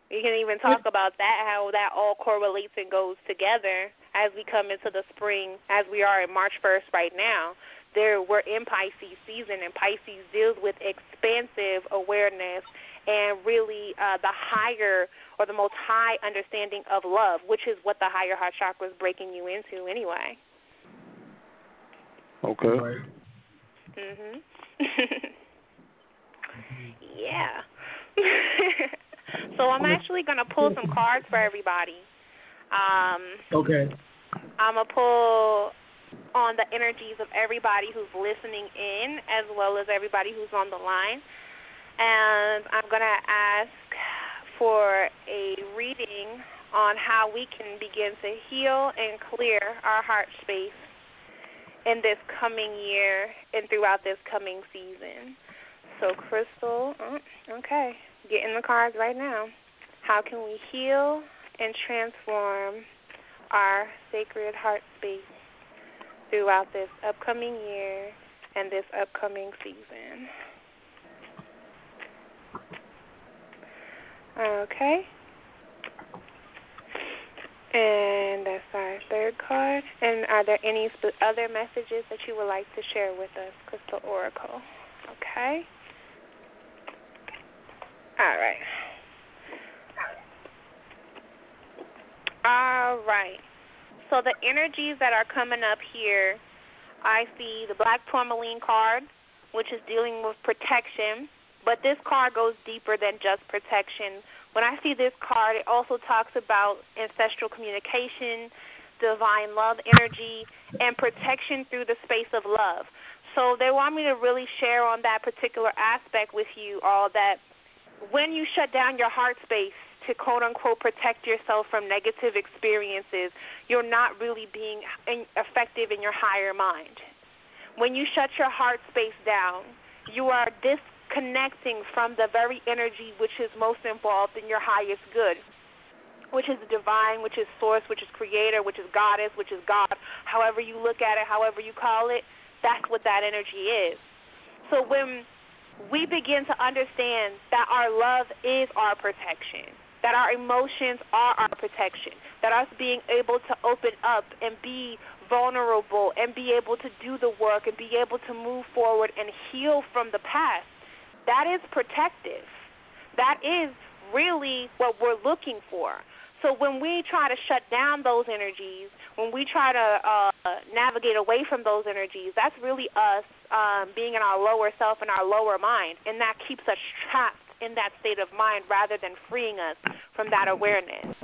You can even talk about that how that all correlates and goes together as we come into the spring as we are in March 1st right now. There we're in Pisces season and Pisces deals with expansive awareness and really uh, the higher or the most high understanding of love, which is what the higher heart chakra is breaking you into anyway. Okay. Mhm. [laughs] yeah. [laughs] so I'm actually going to pull some cards for everybody. Um, okay. I'm gonna pull on the energies of everybody who's listening in, as well as everybody who's on the line, and I'm gonna ask for a reading on how we can begin to heal and clear our heart space in this coming year and throughout this coming season. So, Crystal, mm, okay, get in the cards right now. How can we heal and transform our sacred heart space throughout this upcoming year and this upcoming season? Okay. And that's our third card. And are there any other messages that you would like to share with us, Crystal Oracle? Okay. All right. All right. So the energies that are coming up here, I see the black tourmaline card, which is dealing with protection, but this card goes deeper than just protection. When I see this card, it also talks about ancestral communication, divine love energy, and protection through the space of love. So they want me to really share on that particular aspect with you all that when you shut down your heart space to quote unquote protect yourself from negative experiences, you're not really being effective in your higher mind. When you shut your heart space down, you are disconnecting from the very energy which is most involved in your highest good, which is divine, which is source, which is creator, which is goddess, which is God. However you look at it, however you call it, that's what that energy is. So when we begin to understand that our love is our protection, that our emotions are our protection, that us being able to open up and be vulnerable and be able to do the work and be able to move forward and heal from the past, that is protective. That is really what we're looking for. So when we try to shut down those energies, when we try to uh, navigate away from those energies, that's really us um, being in our lower self and our lower mind, and that keeps us trapped in that state of mind rather than freeing us from that awareness.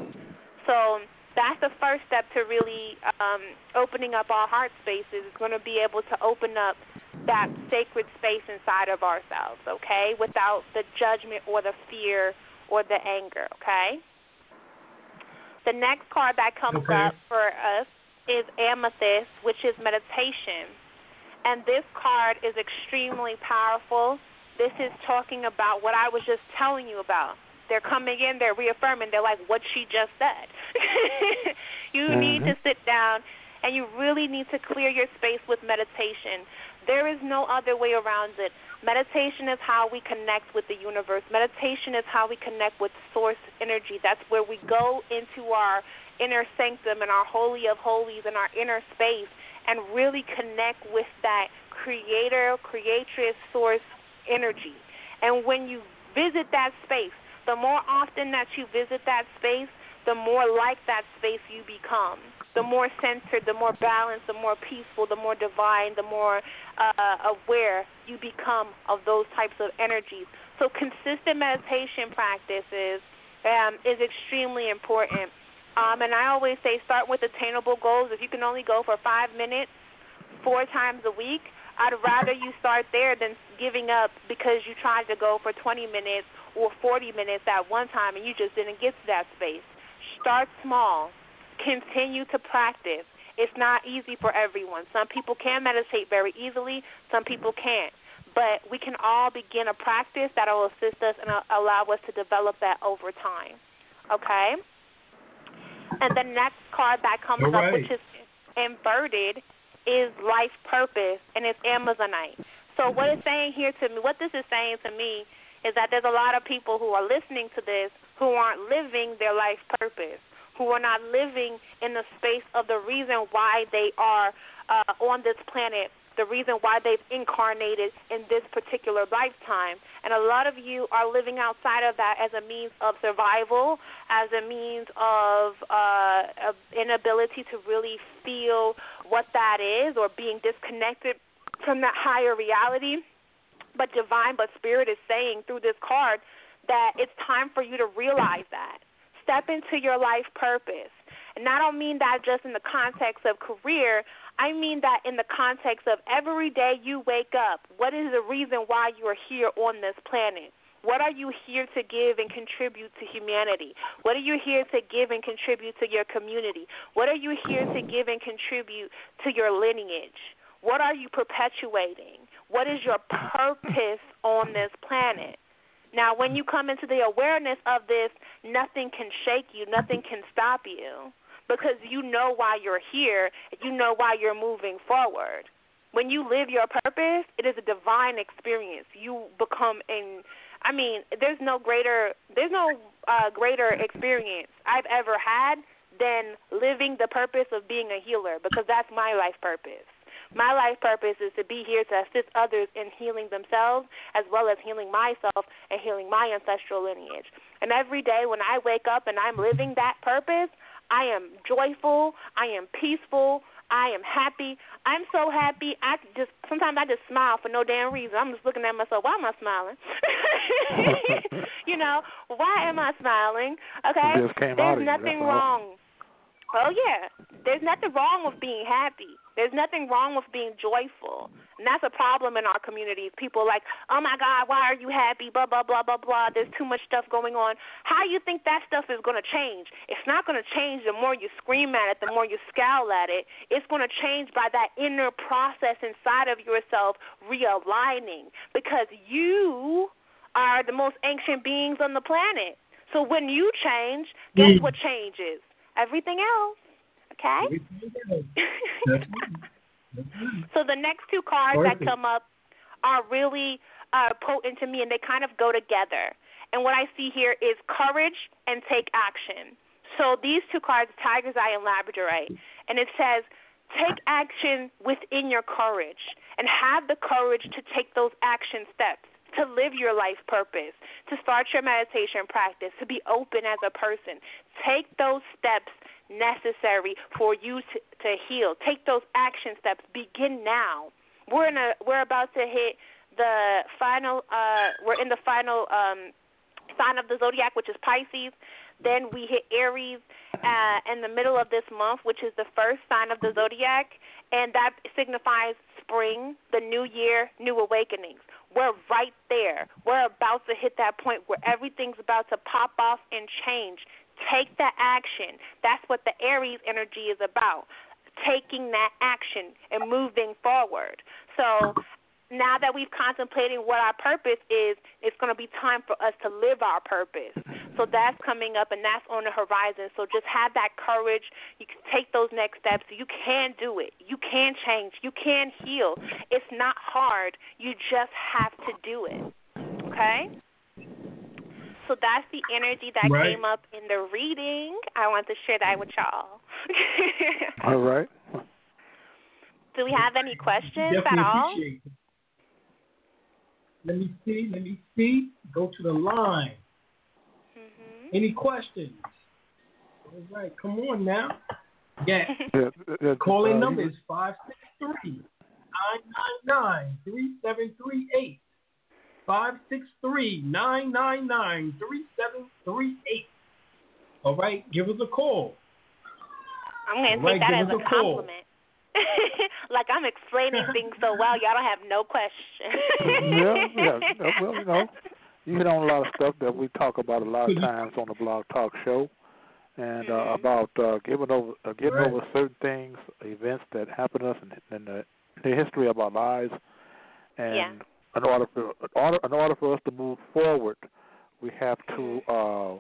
So that's the first step to really um, opening up our heart spaces is going to be able to open up that sacred space inside of ourselves, okay, without the judgment or the fear or the anger, okay? The next card that comes okay. up for us is Amethyst, which is meditation. And this card is extremely powerful this is talking about what I was just telling you about. They're coming in, they're reaffirming, they're like, what she just said. [laughs] you mm-hmm. need to sit down and you really need to clear your space with meditation. There is no other way around it. Meditation is how we connect with the universe. Meditation is how we connect with source energy. That's where we go into our inner sanctum and our holy of holies and our inner space and really connect with that creator, creatress, source energy. And when you visit that space, the more often that you visit that space, the more like that space you become. The more centered, the more balanced, the more peaceful, the more divine, the more uh, aware you become of those types of energies. So consistent meditation practices um, is extremely important. Um, and I always say start with attainable goals. If you can only go for five minutes four times a week, I'd rather you start there than giving up because you tried to go for 20 minutes or 40 minutes at one time and you just didn't get to that space. Start small. Continue to practice. It's not easy for everyone. Some people can meditate very easily, some people can't. But we can all begin a practice that will assist us and allow us to develop that over time. Okay? And the next card that comes right. up, which is inverted, is life purpose and it's Amazonite. So what it's saying here to me, what this is saying to me is that there's a lot of people who are listening to this who aren't living their life purpose, who are not living in the space of the reason why they are uh, on this planet the reason why they've incarnated in this particular lifetime. And a lot of you are living outside of that as a means of survival, as a means of uh, inability to really feel what that is, or being disconnected from that higher reality. But divine, but spirit is saying through this card that it's time for you to realize that. Step into your life purpose. And I don't mean that just in the context of career. I mean that in the context of every day you wake up. What is the reason why you are here on this planet? What are you here to give and contribute to humanity? What are you here to give and contribute to your community? What are you here to give and contribute to your lineage? What are you perpetuating? What is your purpose on this planet? Now, when you come into the awareness of this, nothing can shake you, nothing can stop you because you know why you're here, you know why you're moving forward. When you live your purpose, it is a divine experience. You become in I mean, there's no greater there's no uh, greater experience I've ever had than living the purpose of being a healer because that's my life purpose. My life purpose is to be here to assist others in healing themselves as well as healing myself and healing my ancestral lineage. And every day when I wake up and I'm living that purpose, I am joyful, I am peaceful, I am happy. I'm so happy. I just sometimes I just smile for no damn reason. I'm just looking at myself. Why am I smiling? [laughs] you know, why am I smiling? Okay, there's nothing wrong. Oh yeah, there's nothing wrong with being happy. There's nothing wrong with being joyful. And that's a problem in our communities. People like, oh my God, why are you happy? Blah, blah, blah, blah, blah. There's too much stuff going on. How do you think that stuff is going to change? It's not going to change the more you scream at it, the more you scowl at it. It's going to change by that inner process inside of yourself realigning because you are the most ancient beings on the planet. So when you change, guess mm. what changes? Everything else. Okay. [laughs] so the next two cards that come up are really uh, potent to me, and they kind of go together. And what I see here is courage and take action. So these two cards, Tiger's Eye and Labradorite, and it says, take action within your courage and have the courage to take those action steps to live your life purpose, to start your meditation practice, to be open as a person. Take those steps necessary for you to, to heal. Take those action steps. Begin now. We're in a we're about to hit the final uh we're in the final um sign of the zodiac which is Pisces. Then we hit Aries uh, in the middle of this month, which is the first sign of the zodiac, and that signifies spring, the new year, new awakenings. We're right there. We're about to hit that point where everything's about to pop off and change. Take that action. That's what the Aries energy is about. Taking that action and moving forward. So now that we've contemplated what our purpose is, it's going to be time for us to live our purpose. So that's coming up and that's on the horizon. So just have that courage. You can take those next steps. You can do it. You can change. You can heal. It's not hard. You just have to do it. Okay? So that's the energy that right. came up in the reading. I want to share that with y'all. [laughs] all right. Do we have any questions Definitely at all? Let me see. Let me see. Go to the line. Mm-hmm. Any questions? All right. Come on now. [laughs] Yeah. yeah, Calling uh, number is 563 999 3738. Five six three nine nine nine three seven three eight. All right, give us a call. I'm going to take right, that as a, a compliment. [laughs] like I'm explaining things so well, y'all don't have no question. [laughs] yeah, [laughs] yeah. Well, you know, you hit on a lot of stuff that we talk about a lot of times on the Blog Talk Show, and uh, mm-hmm. about uh, giving over, uh, getting right. over certain things, events that happen to us in, in the, the history of our lives, and yeah in order for in order, in order for us to move forward, we have to uh,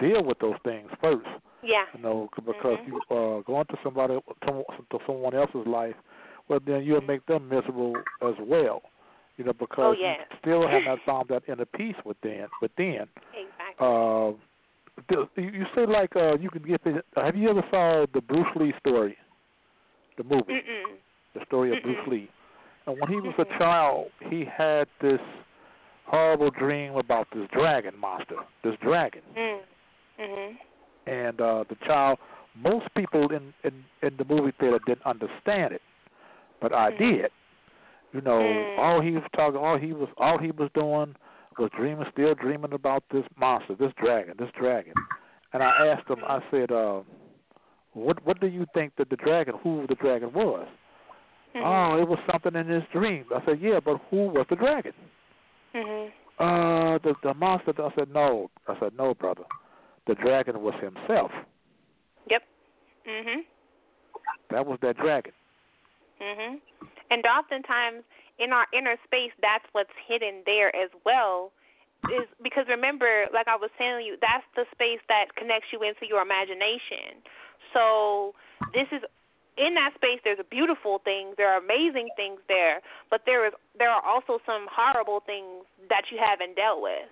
deal with those things first. Yeah. You know, because mm-hmm. you uh, go into somebody to someone else's life, well then you'll make them miserable as well. You know, because oh, yeah. you still have not [laughs] found that inner peace within. Within. Exactly. Uh, you say like uh, you can get. Have you ever saw the Bruce Lee story? The movie. Mm-mm. The story of Mm-mm. Bruce Lee. And when he was a child, he had this horrible dream about this dragon monster, this dragon. Mm. Mhm. And uh the child, most people in in in the movie theater didn't understand it, but I mm. did. You know, mm. all he was talking, all he was, all he was doing was dreaming, still dreaming about this monster, this dragon, this dragon. And I asked him, I said, uh, what what do you think that the dragon, who the dragon was? Mhm. Oh, it was something in his dream. I said, yeah, but who was the dragon? Mhm. Uh, the the monster. I said, no. I said, no, brother. The dragon was himself. Yep. Mhm. That was that dragon. Mhm. And oftentimes in our inner space, that's what's hidden there as well. Is because remember, like I was telling you, that's the space that connects you into your imagination. So this is in that space. There's beautiful things. There are amazing things there, but there is there are also some horrible things that you haven't dealt with.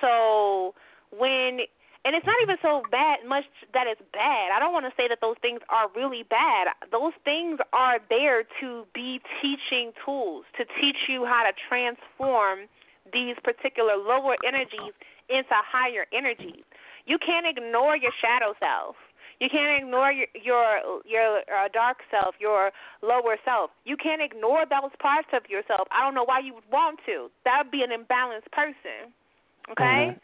So when and it's not even so bad much that it's bad. I don't want to say that those things are really bad. Those things are there to be teaching tools to teach you how to transform these particular lower energies into higher energies. You can't ignore your shadow self. You can't ignore your your your uh, dark self, your lower self. You can't ignore those parts of yourself. I don't know why you would want to. That would be an imbalanced person. Okay?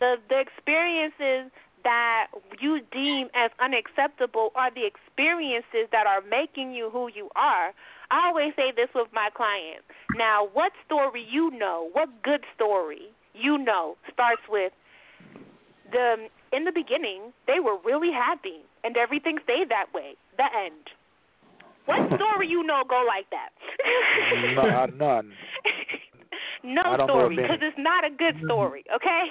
The the experiences that you deem as unacceptable are the experiences that are making you who you are. I always say this with my clients. Now, what story you know, what good story you know starts with the in the beginning they were really happy and everything stayed that way. The end. What [laughs] story you know go like that? no, [laughs] none. no I don't know story because it's not a good mm-hmm. story. Okay.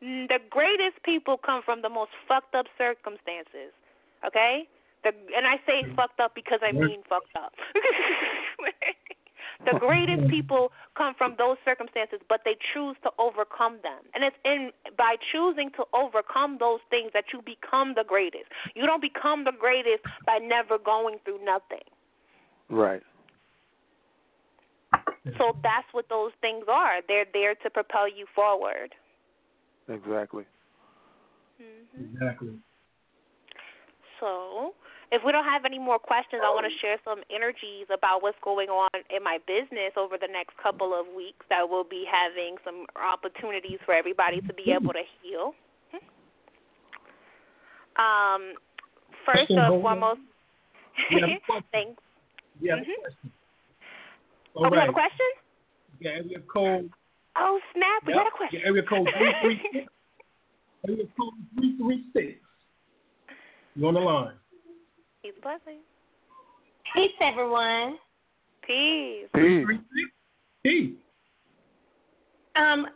[laughs] the greatest people come from the most fucked up circumstances. Okay. The and I say mm. fucked up because I mean fucked up. The greatest people come from those circumstances, but they choose to overcome them. And it's in by choosing to overcome those things that you become the greatest. You don't become the greatest by never going through nothing. Right. So that's what those things are. They're there to propel you forward. Exactly. hmm Exactly. So, if we don't have any more questions, I want to share some energies about what's going on in my business over the next couple of weeks. That we'll be having some opportunities for everybody to be able to heal. Um, first and foremost, We thanks. We have a [laughs] question. Oh, All we have a question? Yeah, area code. Oh, snap! We Yep. got a question. Yeah, area code three three [laughs] six. area code three three six. You on the line? Peace, blessing. Peace, everyone. Peace. Peace. Peace. Um,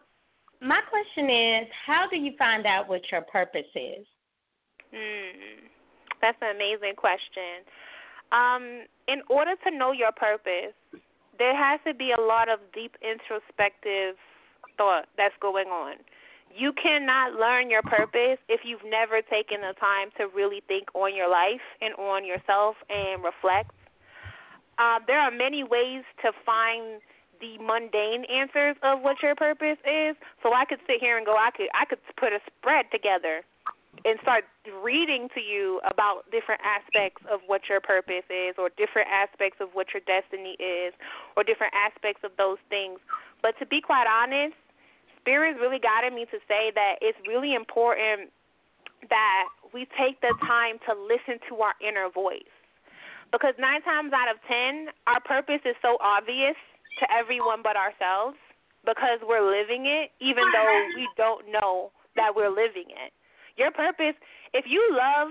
my question is, how do you find out what your purpose is? Hmm, that's an amazing question. Um, in order to know your purpose, there has to be a lot of deep introspective thought that's going on. You cannot learn your purpose if you've never taken the time to really think on your life and on yourself and reflect. Um, there are many ways to find the mundane answers of what your purpose is. So I could sit here and go, I could I could put a spread together and start reading to you about different aspects of what your purpose is or different aspects of what your destiny is or different aspects of those things. But to be quite honest, Spirit really guided me to say that it's really important that we take the time to listen to our inner voice. Because nine times out of ten, our purpose is so obvious to everyone but ourselves because we're living it, even though we don't know that we're living it. Your purpose, if you love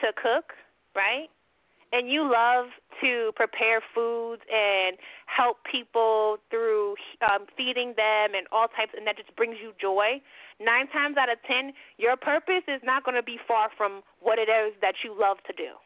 to cook, right? And you love to prepare foods and help people through um, feeding them and all types, and that just brings you joy. Nine times out of ten, your purpose is not going to be far from what it is that you love to do.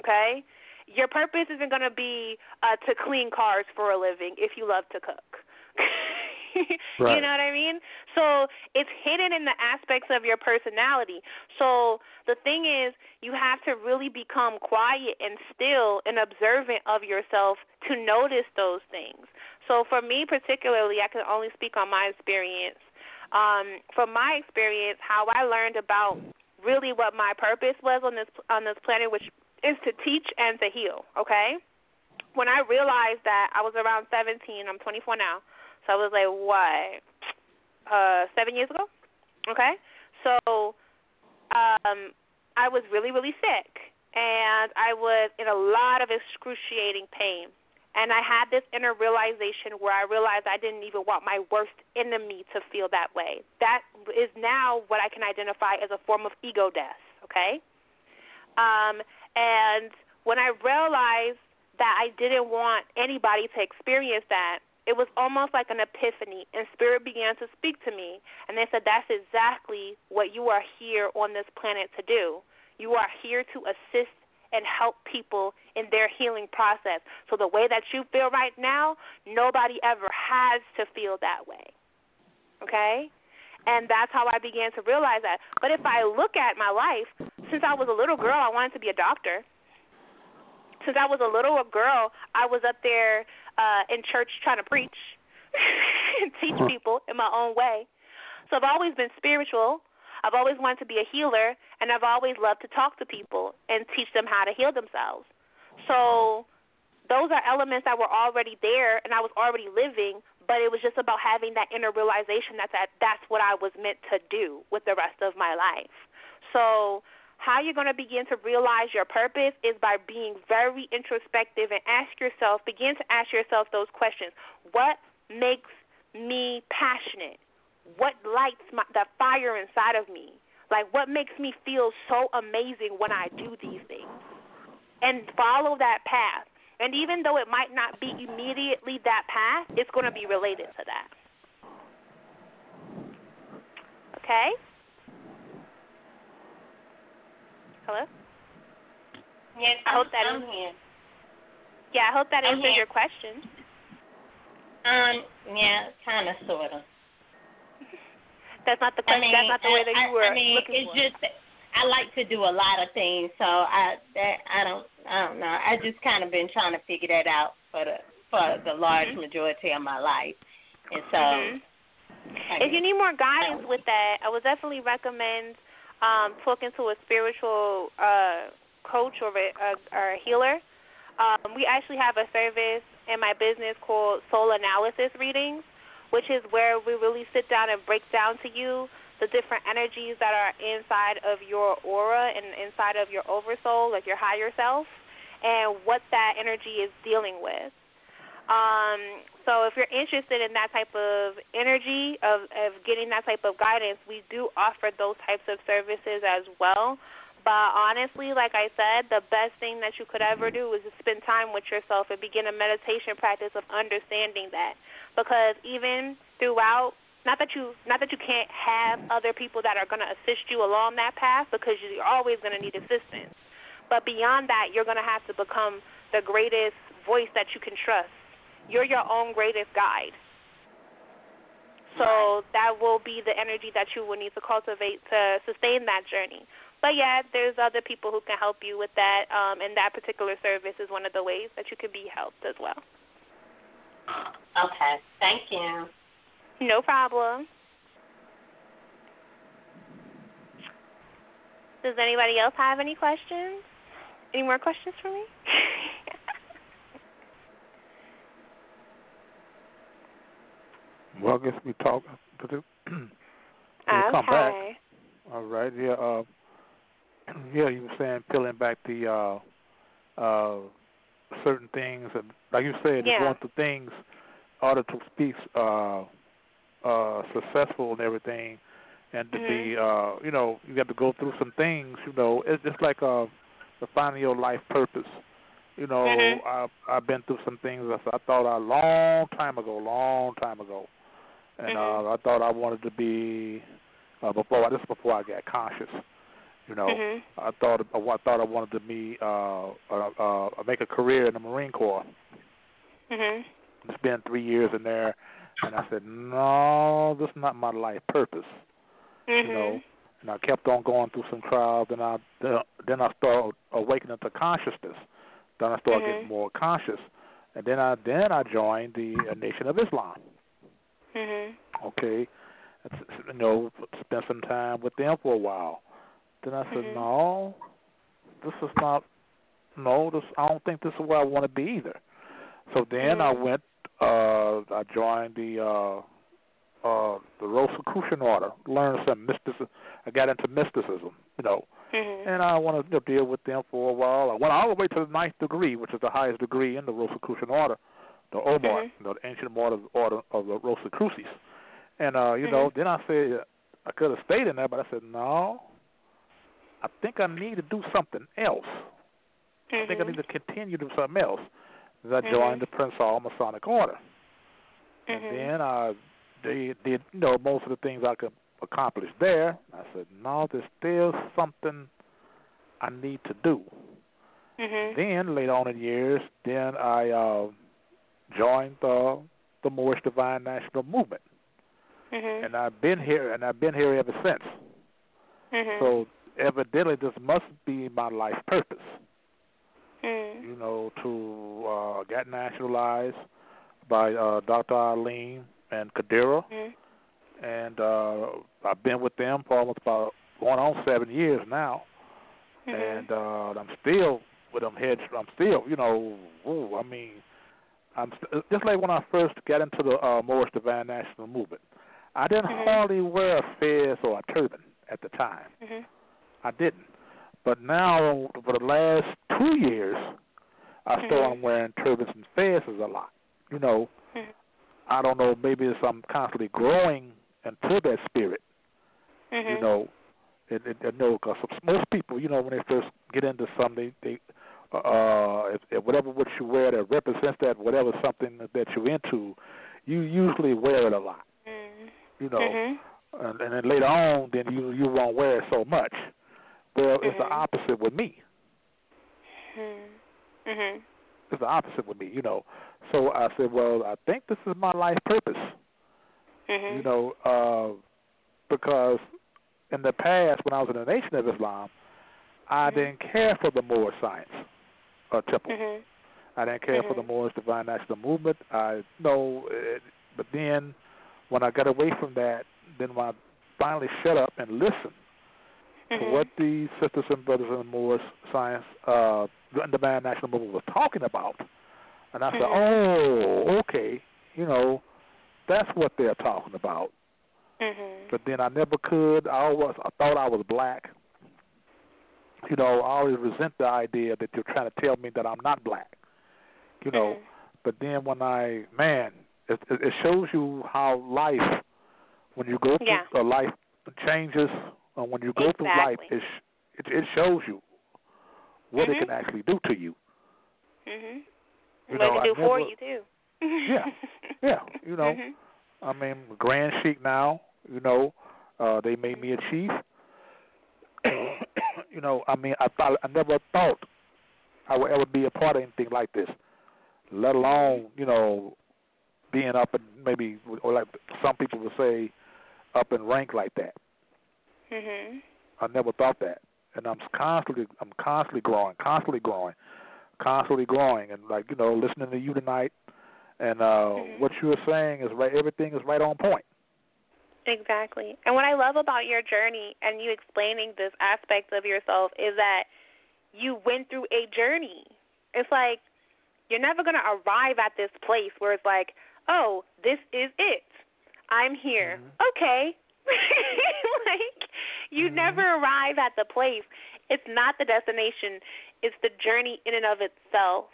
Okay? Your purpose isn't going to be uh, to clean cars for a living if you love to cook. [laughs] [laughs] You know what I mean? So it's hidden in the aspects of your personality. So the thing is, you have to really become quiet and still and observant of yourself to notice those things. So for me particularly, I can only speak on my experience. Um, from my experience, how I learned about really what my purpose was on this on this planet, which is to teach and to heal. Okay, when I realized that I was around 17, I'm 24 now, so I was like, what, uh, seven years ago? Okay, so um, I was really, really sick, and I was in a lot of excruciating pain. And I had this inner realization where I realized I didn't even want my worst enemy to feel that way. That is now what I can identify as a form of ego death, okay? Um, and when I realized that I didn't want anybody to experience that, it was almost like an epiphany, and Spirit began to speak to me. And they said, That's exactly what you are here on this planet to do. You are here to assist and help people in their healing process. So the way that you feel right now, nobody ever has to feel that way. Okay? And that's how I began to realize that. But if I look at my life, since I was a little girl, I wanted to be a doctor. Since I was a little girl, I was up there uh in church trying to preach [laughs] and teach people in my own way. So I've always been spiritual. I've always wanted to be a healer, and I've always loved to talk to people and teach them how to heal themselves. So those are elements that were already there, and I was already living. But it was just about having that inner realization that, that that's what I was meant to do with the rest of my life. So how you're going to begin to realize your purpose is by being very introspective and ask yourself, begin to ask yourself those questions. What makes me passionate? what lights my, the fire inside of me? Like, what makes me feel so amazing when I do these things? And follow that path. And even though it might not be immediately that path, it's going to be related to that. Okay? Hello? Yes, I hope that I'm is- here. Yeah, I hope that I'm answers here. your question. Um, yeah, kind of, sort of. [laughs] That's not the I mean, that's not the way that you were I mean, looking it's for. just I like to do a lot of things, so I that I don't I don't know. I just kind of been trying to figure that out for the for the large Mhm. majority of my life, and so. Mhm. If you need more guidance with that, I would definitely recommend um, talking to a spiritual uh, coach or a, a, or a healer. Um, we actually have a service in my business called Soul Analysis Readings, which is where we really sit down and break down to you the different energies that are inside of your aura and inside of your oversoul, like your higher self, and what that energy is dealing with. Um, so if you're interested in that type of energy of of getting that type of guidance, we do offer those types of services as well. But honestly, like I said, the best thing that you could ever do is spend time with yourself and begin a meditation practice of understanding that. Because even throughout not that you not that you can't have other people that are going to assist you along that path because you're always going to need assistance. But beyond that, you're going to have to become the greatest voice that you can trust. You're your own greatest guide. So that will be the energy that you will need to cultivate to sustain that journey. But yeah, there's other people who can help you with that, um, and that particular service is one of the ways that you can be helped as well. Okay, thank you. No problem. Does anybody else have any questions? Any more questions for me? [laughs] Well, I guess we talk. [clears throat] We'll come back. All right. Yeah. Uh, [clears throat] yeah. You were saying peeling back the uh, uh, certain things, and like you said, Yeah. want the things in order to be uh, uh, successful and everything, and to be, uh, you know, you got to go through some things. You know, it's just like uh, the finding your life purpose. You know, Mhm. I've I've been through some things that I thought a long time ago, long time ago, and Mhm. uh, I thought I wanted to be uh, before this is before I got conscious. You know, Mhm. I thought I thought I wanted to be uh, uh, uh, make a career in the Marine Corps. Mhm. It's been three years in there, and I said, no, this is not my life purpose. Mhm. You know, and I kept on going through some trials, and I then I started awakening to consciousness. Then I started Mhm. getting more conscious, and then I then I joined the uh, Nation of Islam. Mhm. Okay, It's- you know, spent some time with them for a while. Then I said, Mhm. no, this is not. No, this I don't think this is where I want to be either. So then I Mhm. went. uh I joined the uh uh the Rosicrucian order. Learned some mysticism. I got into mysticism. You know, Mhm. and I wanted to deal with them for a while. I went all the way to the ninth degree, which is the highest degree in the Rosicrucian order, the Omar, Mhm. you know, the ancient order, order of the Rosicruces. And uh, you know, Mhm. then I said I could have stayed in there, but I said no. I think I need to do something else. I think I Mhm. need to continue to do something else. As I Mhm. joined the Prince Hall Masonic Order, and Mhm. then I they did you know most of the things I could accomplish there. I said no, there's still something I need to do. Then later on in years, then I uh, joined the the Moorish Divine National Movement, Mhm. and I've been here and I've been here ever since. Mhm. So evidently, this must be my life purpose. Mhm. You know, to uh, get nationalized by uh, Dr. Arlene and Kadira, Mhm. and uh, I've been with them for almost about going on seven years now. Mhm. and uh I'm still with them heads. I'm still, you know, ooh, I mean, I'm just like when I first got into the uh, Moorish Divine National Movement. I didn't Mhm. hardly wear a fez or a turban at the time. Mhm. I didn't, but now for the last two years, I Mhm. started wearing turbans and fezes a lot. You know, Mhm. I don't know. Maybe it's I'm constantly growing into that spirit. Mhm. You know, it, it, it, no, because most people, you know, when they first get into something, they, they uh, if, if whatever what you wear that represents that whatever something that you're into, you usually wear it a lot. Mhm. You know, Mhm. and, and then later on, then you you won't wear it so much. Well, it's the Mhm. opposite with me. Mhm. Mhm. It's the opposite with me. You know, so I said, well, I think this is my life purpose. Mhm. You know, uh, because in the past, when I was in the Nation of Islam, I Mhm. didn't care for the Moorish science uh, temple. Mhm. I didn't care for the. Moorish Divine National Movement. I know, it, but then when I got away from that, then when I finally shut up and listened to Mhm. what the sisters and brothers in the Moorish science, uh, the Divine National Movement was talking about, and I said, Mhm. oh, okay, you know, that's what they're talking about. Mhm. But then I never could. I always I thought I was black. You know, I always resent the idea that you're trying to tell me that I'm not black. You know, Mhm. but then when I man, it it it shows you how life when you go through Yeah. uh, life changes uh, when you go through life it, sh- it it shows you what Mhm. it can actually do to you. Mhm. You what know, to I do for never- you too. Yeah. Yeah, you know. Mhm. I mean, Grand Sheik now, you know, uh, they made me a chief. [coughs] you know, I mean, I thought I never thought I would ever be a part of anything like this, let alone, you know, being up and maybe, or like some people would say, up in rank like that. Mhm. I never thought that, and I'm constantly, I'm constantly growing, constantly growing, constantly growing, and like you know, listening to you tonight, and uh Mhm. what you were saying is right. Everything is right on point. Exactly. And what I love about your journey and you explaining this aspect of yourself is that you went through a journey. It's like you're never going to arrive at this place where it's like, oh, this is it. I'm here. Mhm. Okay. [laughs] like, you Mhm. never arrive at the place. It's not the destination, it's the journey in and of itself.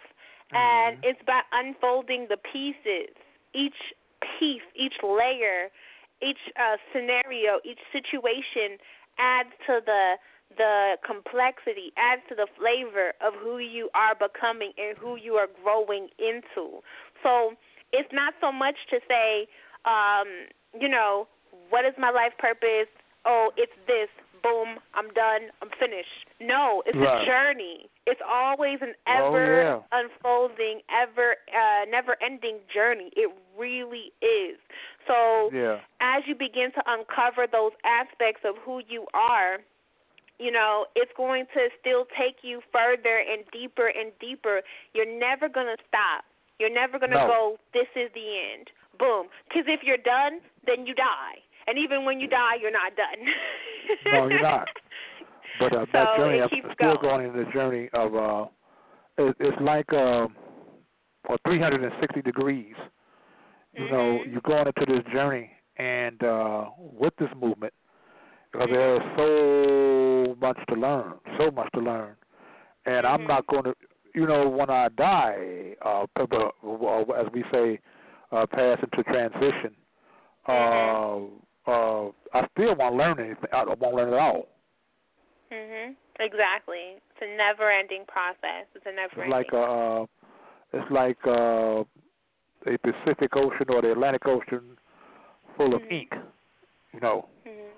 And Mhm. it's about unfolding the pieces, each piece, each layer, each uh, scenario, each situation adds to the the complexity, adds to the flavor of who you are becoming and who you are growing into. So it's not so much to say, um, you know, what is my life purpose? Oh, it's this. Boom, I'm done. I'm finished. No, it's Right. a journey. It's always an Oh, ever yeah. unfolding, ever uh, never ending journey. It really is. So Yeah. as you begin to uncover those aspects of who you are, you know, it's going to still take you further and deeper and deeper. You're never going to stop. You're never going to No. go, this is the end. Boom. Because if you're done, then you die. And even when you die, you're not done. No, you're not. [laughs] But uh, so that journey, I'm still going. going in the journey of uh, it, it's like um, or 360 degrees. You know, you're going into this journey, and uh, with this movement, because there's so much to learn, so much to learn, and I'm Mhm. not going to, you know, when I die, uh, as we say, uh, pass into transition. Uh, uh, I still won't learn anything. I won't learn at all. Mhm. Exactly. It's a never-ending process. It's a never-ending. It's like uh, it's like uh, a Pacific Ocean or the Atlantic Ocean full of Mhm. ink. You know, Mhm.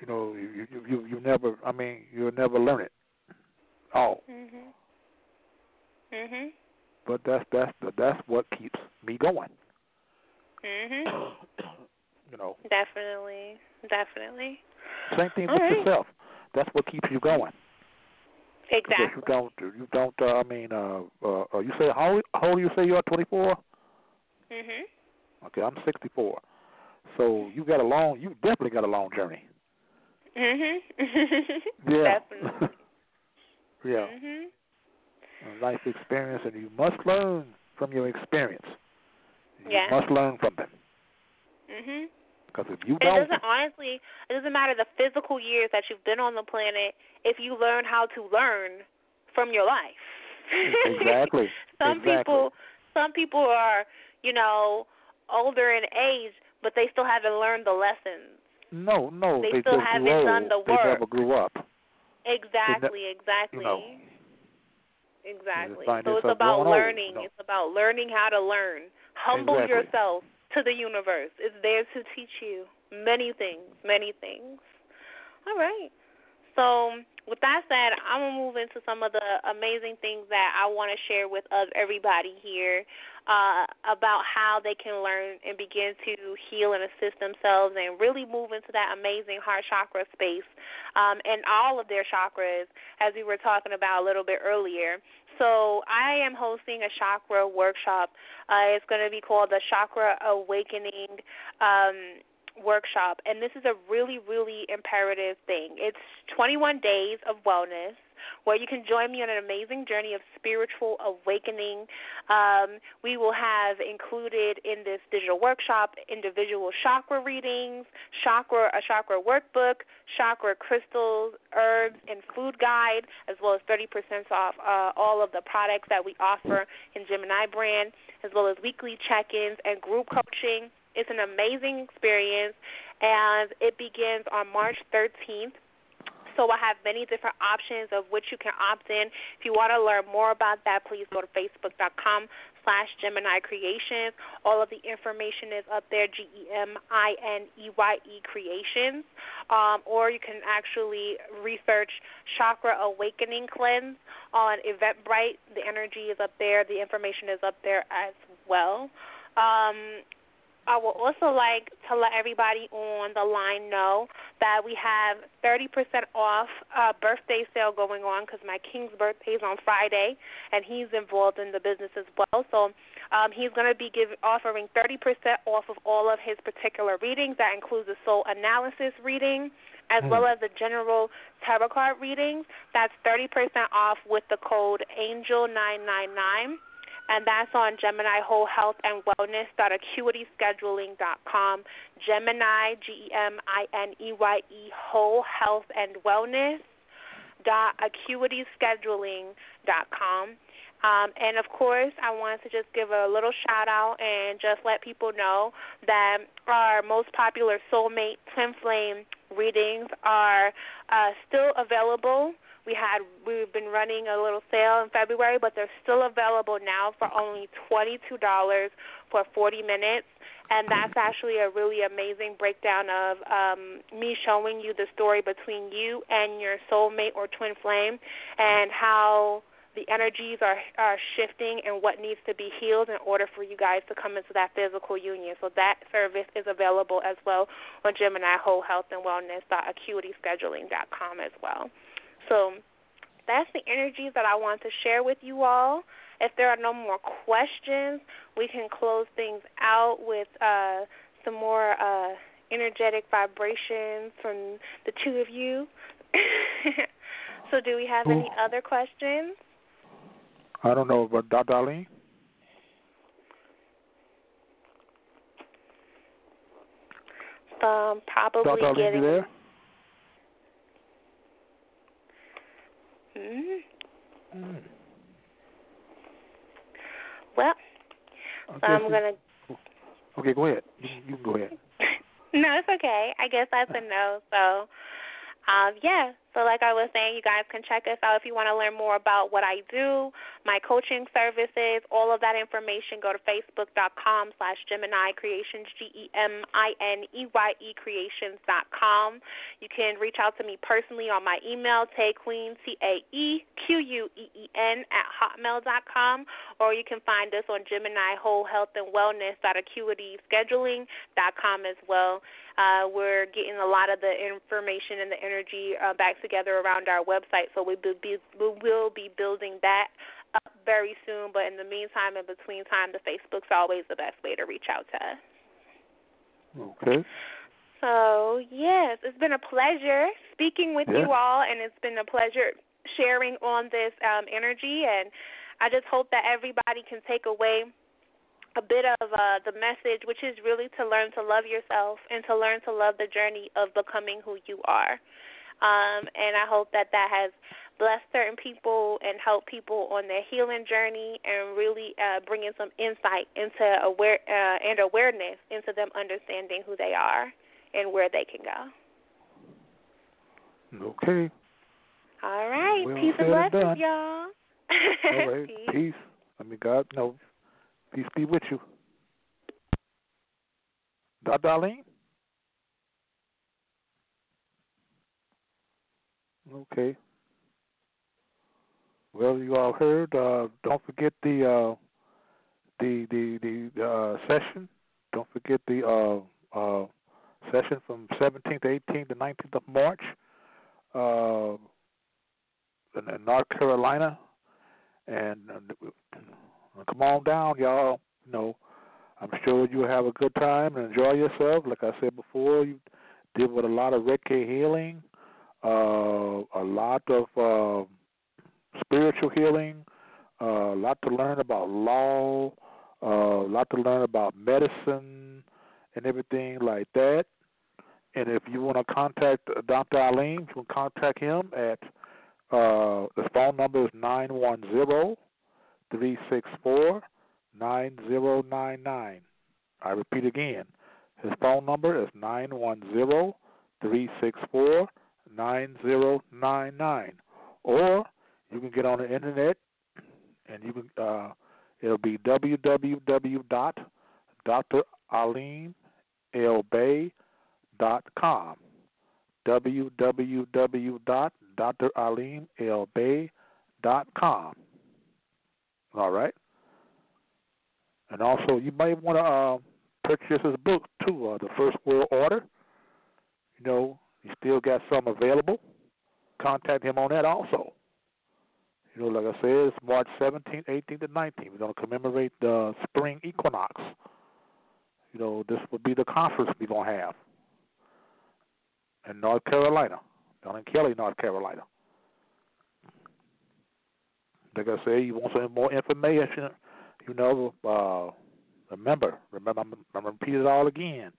you know, you you you, you never. I mean, you'll never learn it. all. Mhm. Mhm. But that's that's the, that's what keeps me going. Mhm. [coughs] You know, Definitely. Definitely. same thing All with right. yourself. That's what keeps you going. Exactly. you don't you don't. Uh, I mean, uh, uh, uh, you say how old, how old you say you are? Twenty four. Mhm. Okay, I'm sixty four. So you got a long. You definitely got a long journey. Mhm. [laughs] Yeah. Definitely. [laughs] yeah. Mhm. A life experience, and you must learn from your experience. You Yeah. must learn from them. Mhm. Because if you It don't, doesn't honestly. It doesn't matter the physical years that you've been on the planet if you learn how to learn from your life. exactly. [laughs] some exactly. people, some people are, you know, older in age, but they still haven't learned the lessons. No, no, They they, still haven't old. done the work. They never grew up. Exactly. Exactly. You know, Exactly. So it's about learning. you know. It's about learning how to learn. Humble Exactly. yourself to the universe. It's there to teach you many things, many things. All right. So with that said, I'm gonna move into some of the amazing things that I want to share with everybody here, uh, about how they can learn and begin to heal and assist themselves, and really move into that amazing heart chakra space, um, and all of their chakras, as we were talking about a little bit earlier. So I am hosting a chakra workshop. Uh, it's going to be called the Chakra Awakening. Um, workshop and this is a really really imperative thing it's 21 days of wellness where you can join me on an amazing journey of spiritual awakening um, we will have included in this digital workshop individual chakra readings chakra a chakra workbook chakra crystals herbs and food guide as well as 30% off uh, all of the products that we offer in Gemineye brand as well as weekly check-ins and group coaching it's an amazing experience, and it begins on March 13th. So I have many different options of which you can opt in. If you want to learn more about that, please go to facebook.com slash Gemineye Creations. All of the information is up there, G-E-M-I-N-E-Y-E Creations. Um, or you can actually research Chakra Awakening Cleanse on Eventbrite. The energy is up there. The information is up there as well. Um, I would also like to let everybody on the line know that we have 30% off uh, birthday sale going on because my king's birthday is on Friday, and he's involved in the business as well. So um, he's going to be give, offering 30% off of all of his particular readings. That includes the soul analysis reading as well as the general tarot card readings. That's 30% off with the code ANGEL999 and that's on Gemineye Whole Health and Wellness acuityscheduling.com. Gemineye G E M I N E Y E Whole Health and Wellness acuityscheduling.com. Um, and of course, I wanted to just give a little shout out and just let people know that our most popular soulmate twin flame readings are uh, still available. We had we've been running a little sale in February, but they're still available now for only twenty two dollars for forty minutes, and that's actually a really amazing breakdown of um, me showing you the story between you and your soulmate or twin flame, and how the energies are are shifting and what needs to be healed in order for you guys to come into that physical union. So that service is available as well on Gemineye Whole Health and Wellness acuityscheduling.com as well. So that's the energies that I want to share with you all. If there are no more questions, we can close things out with uh, some more uh, energetic vibrations from the two of you. [laughs] so, do we have any other questions? I don't know, but. Darlene? Um, probably. Darlene, getting you there? Mhm. Mm. Well, I'm gonna. Okay, go ahead. You, you can go ahead. [laughs] no, it's okay. I guess that's a no. So, um, yeah. So, like I was saying, you guys can check us out if you want to learn more about what I do, my coaching services, all of that information. Go to facebook.com slash Gemineye Creations, G E M I N E Y E Creations dot com. You can reach out to me personally on my email, Taequeen, T A E Q U E E N, at hotmail dot com, or you can find us on Gemineye Whole Health and Wellness dot Acuity Scheduling dot com as well. Uh, we're getting a lot of the information and the energy uh, back together around our website, so we will be we will be building that up very soon. But in the meantime, in between time, the Facebook's always the best way to reach out to us. Okay. So yes, it's been a pleasure speaking with Yeah. you all, and it's been a pleasure sharing on this um, energy. And I just hope that everybody can take away a bit of uh, the message, which is really to learn to love yourself and to learn to love the journey of becoming who you are. Um, and I hope that that has blessed certain people and helped people on their healing journey and really uh, bringing some insight into aware uh, and awareness into them understanding who they are and where they can go. Okay. All right. Well Peace and blessings, y'all. [laughs] All right. Peace. Peace. I mean, God, no. Peace be with you. Dr. Darlene? Okay. Well, you all heard. Uh, don't forget the uh, the the the uh, session. Don't forget the uh, uh, session from 17th, 18th, to 19th of March uh, in, in North Carolina. And come on down, y'all. You know, I'm sure you'll have a good time and enjoy yourself. Like I said before, you deal with a lot of Reiki healing, uh, a lot of uh, spiritual healing, uh, a lot to learn about law, uh, a lot to learn about medicine and everything like that. And if you want to contact Dr. Alim, you can contact him at uh, his phone number is nine one zero three six four nine zero nine nine. I repeat again, his phone number is nine one zero three six four nine zero nine nine. Or you can get on the internet and you can uh, it'll be www dot com www dot com. All right. And also, you might want to uh, purchase his book too, uh, The First World Order. You know, he still got some available. Contact him on that also. You know, like I said, it's March 17th, 18th, and 19th. We're going to commemorate the spring equinox. You know, this will be the conference we're going to have in North Carolina, down in Kelly, North Carolina. Like I say, you want some more information, you know, uh, remember, remember, I'm, I'm going to repeat it all again.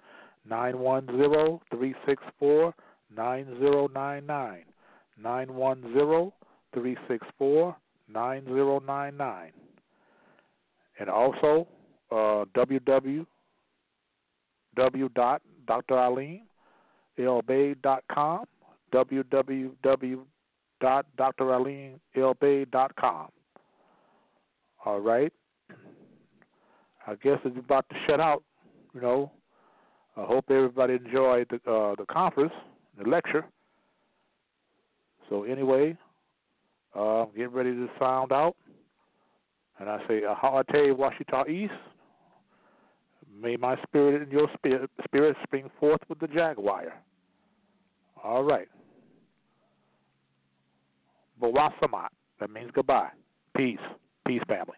Nine one zero three six four nine zero nine nine. Nine one zero three six four nine zero nine nine. And also, uh, www dot Dr. Alim lbay.com, www.dralimlbay.com. All right. I guess it's about to shut out. You know, I hope everybody enjoyed the uh, the conference, the lecture. So anyway, uh, I'm getting ready to sound out, and I say, Ahate Washita East. May my spirit and your spirit, spirit spring forth with the jaguar. All right. Bawasamat. That means goodbye. Peace. Peace, family.